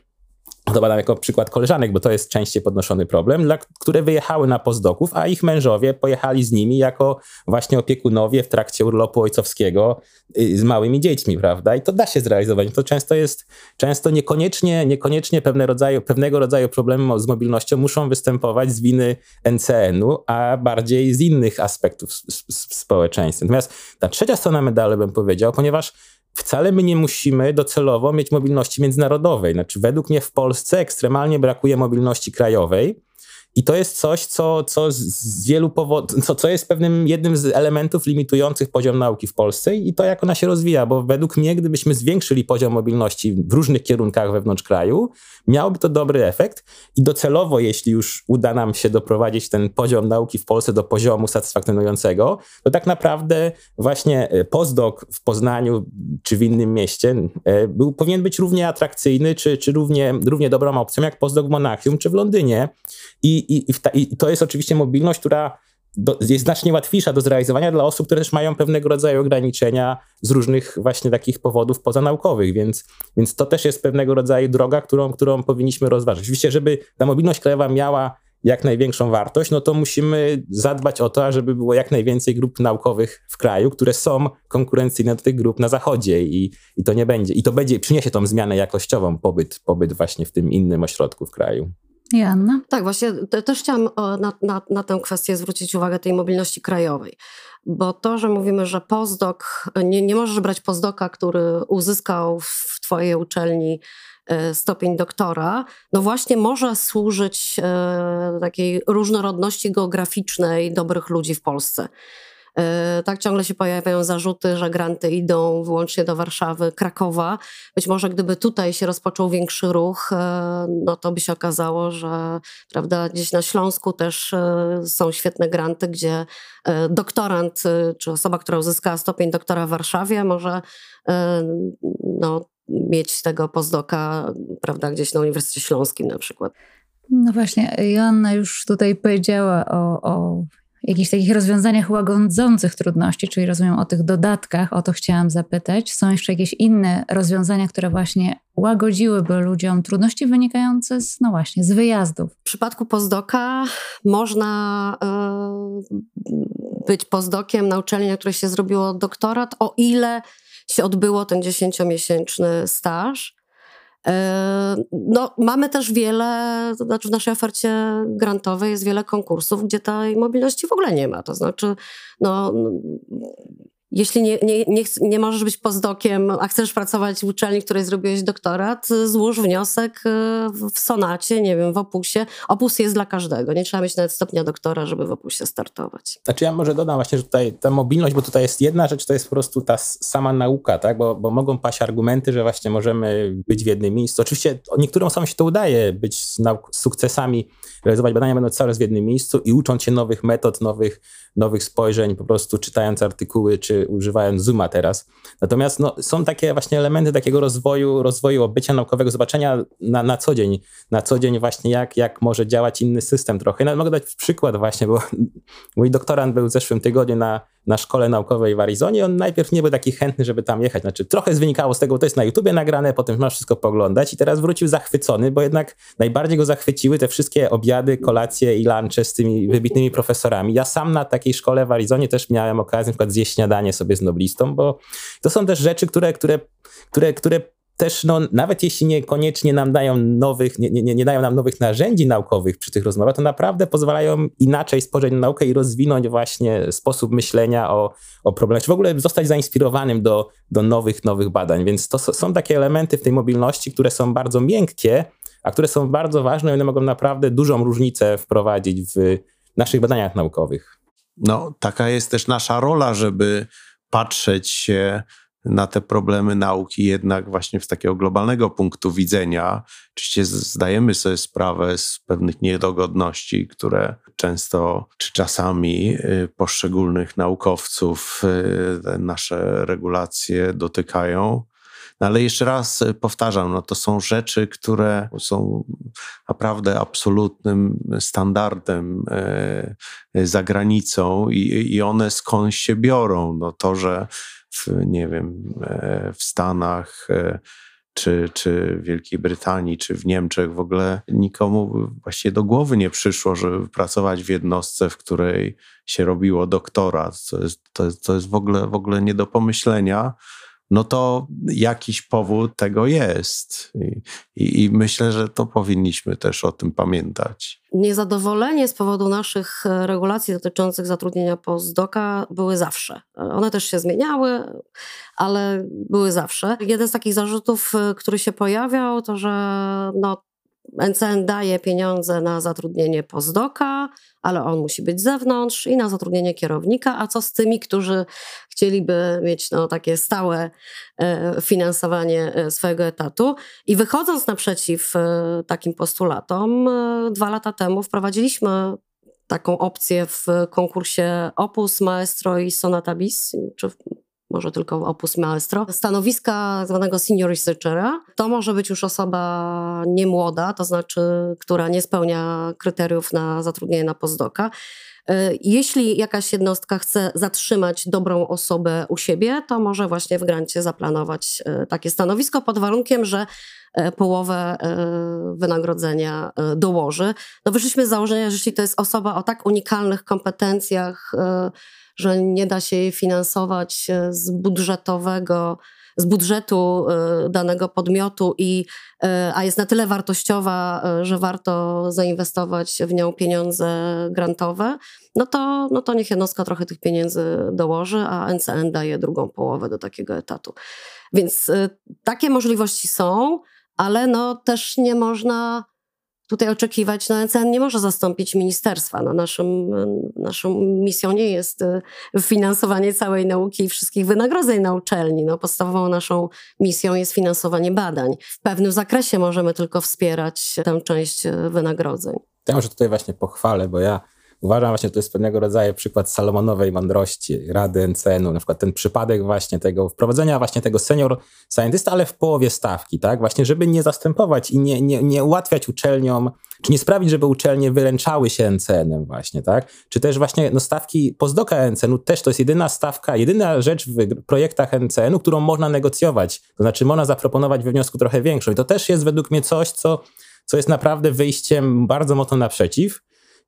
to badam jako przykład koleżanek, bo to jest częściej podnoszony problem, dla, które wyjechały na pozdoków, a ich mężowie pojechali z nimi jako właśnie opiekunowie w trakcie urlopu ojcowskiego y, z małymi dziećmi, prawda? I to da się zrealizować. To często jest, często niekoniecznie, niekoniecznie pewne rodzaju, pewnego rodzaju problemy z mobilnością muszą występować z winy NCN-u, a bardziej z innych aspektów społeczeństwa. Natomiast ta trzecia strona medalu bym powiedział, ponieważ wcale my nie musimy docelowo mieć mobilności międzynarodowej. Znaczy, według mnie w Polsce ekstremalnie brakuje mobilności krajowej. I to jest coś, co, co z wielu powodów, co, co jest pewnym jednym z elementów limitujących poziom nauki w Polsce i to, jak ona się rozwija, bo według mnie, gdybyśmy zwiększyli poziom mobilności w różnych kierunkach wewnątrz kraju, miałoby to dobry efekt i docelowo, jeśli już uda nam się doprowadzić ten poziom nauki w Polsce do poziomu satysfakcjonującego, to tak naprawdę właśnie e, postdoc w Poznaniu czy w innym mieście e, był, powinien być równie atrakcyjny, czy, czy równie, równie dobrą opcją jak postdoc w Monachium czy w Londynie. I, i, i, ta, i to jest oczywiście mobilność, która do, jest znacznie łatwiejsza do zrealizowania dla osób, które też mają pewnego rodzaju ograniczenia z różnych właśnie takich powodów pozanaukowych, więc, więc to też jest pewnego rodzaju droga, którą, którą powinniśmy rozważyć. Oczywiście, żeby ta mobilność krajowa miała jak największą wartość, no to musimy zadbać o to, żeby było jak najwięcej grup naukowych w kraju, które są konkurencyjne do tych grup na zachodzie i, i to nie będzie, i to będzie, przyniesie tą zmianę jakościową pobyt, pobyt właśnie w tym innym ośrodku w kraju. Joanna? Tak, właśnie też chciałam na, na, na tę kwestię zwrócić uwagę tej mobilności krajowej. Bo to, że mówimy, że postdoc, nie, nie możesz brać postdoka, który uzyskał w Twojej uczelni e, stopień doktora, no właśnie może służyć e, takiej różnorodności geograficznej dobrych ludzi w Polsce. E, tak ciągle się pojawiają zarzuty, że granty idą wyłącznie do Warszawy, Krakowa. Być może gdyby tutaj się rozpoczął większy ruch, e, no to by się okazało, że prawda, gdzieś na Śląsku też e, są świetne granty, gdzie doktorant czy osoba, która uzyskała stopień doktora w Warszawie może no, mieć tego pozdoka, prawda, gdzieś na Uniwersytecie Śląskim na przykład. No właśnie, Joanna już tutaj powiedziała o, o jakichś takich rozwiązaniach łagodzących trudności, czyli rozumiem o tych dodatkach, o to chciałam zapytać. Są jeszcze jakieś inne rozwiązania, które właśnie łagodziłyby ludziom trudności wynikające z, no właśnie, z wyjazdów? W przypadku pozdoka można y, być pozdokiem na uczelni, na której się zrobiło doktorat, o ile się odbyło ten dziesięciomiesięczny staż. E, no, mamy też wiele, to znaczy w naszej ofercie grantowej jest wiele konkursów, gdzie tej mobilności w ogóle nie ma. To znaczy, no, jeśli nie, nie, nie, nie możesz być pozdokiem, a chcesz pracować w uczelni, której zrobiłeś doktorat, złóż wniosek e, w sonacie, nie wiem, w opusie. Opus jest dla każdego. Nie trzeba mieć nawet stopnia doktora, żeby w opusie startować. Znaczy ja może dodam właśnie, że tutaj ta mobilność, bo tutaj jest jedna rzecz, to jest po prostu ta sama nauka, tak? Bo, bo mogą paść argumenty, że właśnie możemy być w jednym miejscu. Oczywiście niektórym osobom się to udaje być z, nauk- sukcesami, realizować badania będą czas w jednym miejscu i ucząc się nowych metod, nowych, nowych spojrzeń, po prostu czytając artykuły czy używając Zooma teraz. Natomiast no, są takie właśnie elementy takiego rozwoju, rozwoju bycia naukowego, zobaczenia na, na co dzień, na co dzień właśnie jak, jak może działać inny system trochę. Mogę dać przykład właśnie, bo mój doktorant był w zeszłym tygodniu na na szkole naukowej w Arizonie. On najpierw nie był taki chętny, żeby tam jechać. Znaczy, trochę wynikało z tego, to jest na YouTubie nagrane, potem masz wszystko poglądać i teraz wrócił zachwycony, bo jednak najbardziej go zachwyciły te wszystkie obiady, kolacje i lunche z tymi wybitnymi profesorami. Ja sam na takiej szkole w Arizonie też miałem okazję na przykład zjeść śniadanie sobie z noblistą, bo to są też rzeczy, które, które, które, które też, no, nawet jeśli niekoniecznie nam dają nowych, nie, nie, nie dają nam nowych narzędzi naukowych przy tych rozmowach, to naprawdę pozwalają inaczej spojrzeć na naukę i rozwinąć właśnie sposób myślenia o, o problemach, czy w ogóle zostać zainspirowanym do, do nowych, nowych badań. Więc to są takie elementy w tej mobilności, które są bardzo miękkie, a które są bardzo ważne i one mogą naprawdę dużą różnicę wprowadzić w naszych badaniach naukowych. No, taka jest też nasza rola, żeby patrzeć się na te problemy nauki jednak właśnie z takiego globalnego punktu widzenia. Oczywiście zdajemy sobie sprawę z pewnych niedogodności, które często czy czasami y, poszczególnych naukowców y, nasze regulacje dotykają. No ale jeszcze raz powtarzam, no to są rzeczy, które są naprawdę absolutnym standardem y, za granicą i, i one skąd się biorą. No to, że w, nie wiem, e, w Stanach, e, czy, czy w Wielkiej Brytanii, czy w Niemczech w ogóle nikomu właściwie do głowy nie przyszło, żeby pracować w jednostce, w której się robiło doktorat. To jest, to jest, to jest w, ogóle, w ogóle nie do pomyślenia no to jakiś powód tego jest. I, i, I, myślę, że to powinniśmy też o tym pamiętać. Niezadowolenie z powodu naszych e, regulacji dotyczących zatrudnienia postdoka były zawsze. One też się zmieniały, ale były zawsze. Jeden z takich zarzutów, e, który się pojawiał, to że no, NCN daje pieniądze na zatrudnienie postdoka, ale on musi być z zewnątrz i na zatrudnienie kierownika, a co z tymi, którzy chcieliby mieć no, takie stałe e, finansowanie e, swojego etatu. I wychodząc naprzeciw e, takim postulatom, dwa lata temu wprowadziliśmy taką opcję w konkursie Opus, Maestro i Sonata Bis, czy może tylko Opus Maestro. Stanowiska zwanego senior researchera to może być już osoba niemłoda, to znaczy, która nie spełnia kryteriów na zatrudnienie na postdoka. E, jeśli jakaś jednostka chce zatrzymać dobrą osobę u siebie, to może właśnie w grancie zaplanować e, takie stanowisko pod warunkiem, że e, połowę wynagrodzenia dołoży. No wyszliśmy z założenia, że jeśli to jest osoba o tak unikalnych kompetencjach, że nie da się jej finansować e, z budżetowego, z budżetu e, danego podmiotu, i, e, a jest na tyle wartościowa, że warto zainwestować w nią pieniądze grantowe, no to, no to niech jednostka trochę tych pieniędzy dołoży, a NCN daje drugą połowę do takiego etatu. Więc takie możliwości są, ale no też nie można tutaj oczekiwać, no NCN nie może zastąpić ministerstwa. No naszym, naszą misją nie jest y, finansowanie całej nauki i wszystkich wynagrodzeń na uczelni. No, podstawową naszą misją jest finansowanie badań. W pewnym zakresie możemy tylko wspierać tę część y, wynagrodzeń. Ja może tutaj właśnie pochwalę, bo ja Uważam właśnie, że to jest pewnego rodzaju przykład salomonowej mądrości Rady NCN-u, na przykład ten przypadek właśnie tego wprowadzenia właśnie tego senior scientysta, ale w połowie stawki, tak? Właśnie, żeby nie zastępować i nie, nie, nie ułatwiać uczelniom, czy nie sprawić, żeby uczelnie wyręczały się NCN-em właśnie, tak? Czy też właśnie no, stawki postdoka NCN-u też to jest jedyna stawka, jedyna rzecz w projektach NCN-u, którą można negocjować. To znaczy można zaproponować we wniosku trochę większą i to też jest według mnie coś, co, co jest naprawdę wyjściem bardzo mocno naprzeciw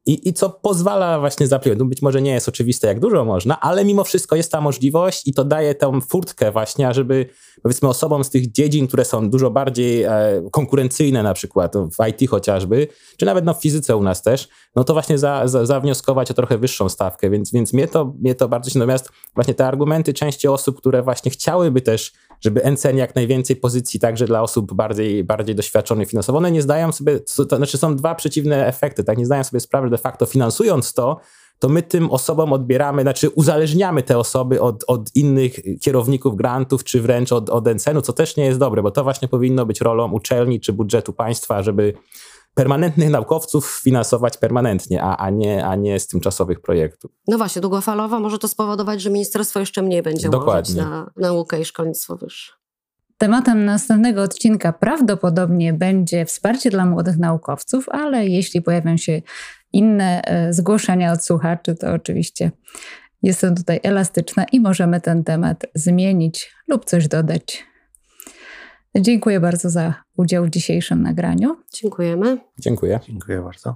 i, I co pozwala właśnie zaplinować. No być może nie jest oczywiste, jak dużo można, ale mimo wszystko jest ta możliwość i to daje tę furtkę właśnie, żeby powiedzmy osobom z tych dziedzin, które są dużo bardziej e, konkurencyjne na przykład w IT chociażby, czy nawet no, w fizyce u nas też, no to właśnie za, za, zawnioskować o trochę wyższą stawkę, więc, więc mnie, to, mnie to bardzo się, natomiast właśnie te argumenty części osób, które właśnie chciałyby też żeby NCN jak najwięcej pozycji także dla osób bardziej, bardziej doświadczonych finansowo. One nie zdają sobie, to znaczy są dwa przeciwne efekty, tak? Nie zdają sobie sprawy, że de facto finansując to, to my tym osobom odbieramy, znaczy uzależniamy te osoby od, od innych kierowników grantów, czy wręcz od, od NCN-u, co też nie jest dobre, bo to właśnie powinno być rolą uczelni czy budżetu państwa, żeby permanentnych naukowców finansować permanentnie, a, a, nie, a nie z tymczasowych projektów. No właśnie, długofalowo może to spowodować, że ministerstwo jeszcze mniej będzie Dokładnie. na naukę i szkolnictwo wyższe. Tematem następnego odcinka prawdopodobnie będzie wsparcie dla młodych naukowców, ale jeśli pojawią się inne e, zgłoszenia od słuchaczy, to oczywiście jestem tutaj elastyczna i możemy ten temat zmienić lub coś dodać. Dziękuję bardzo za udział w dzisiejszym nagraniu. Dziękujemy. Dziękuję. Dziękuję bardzo.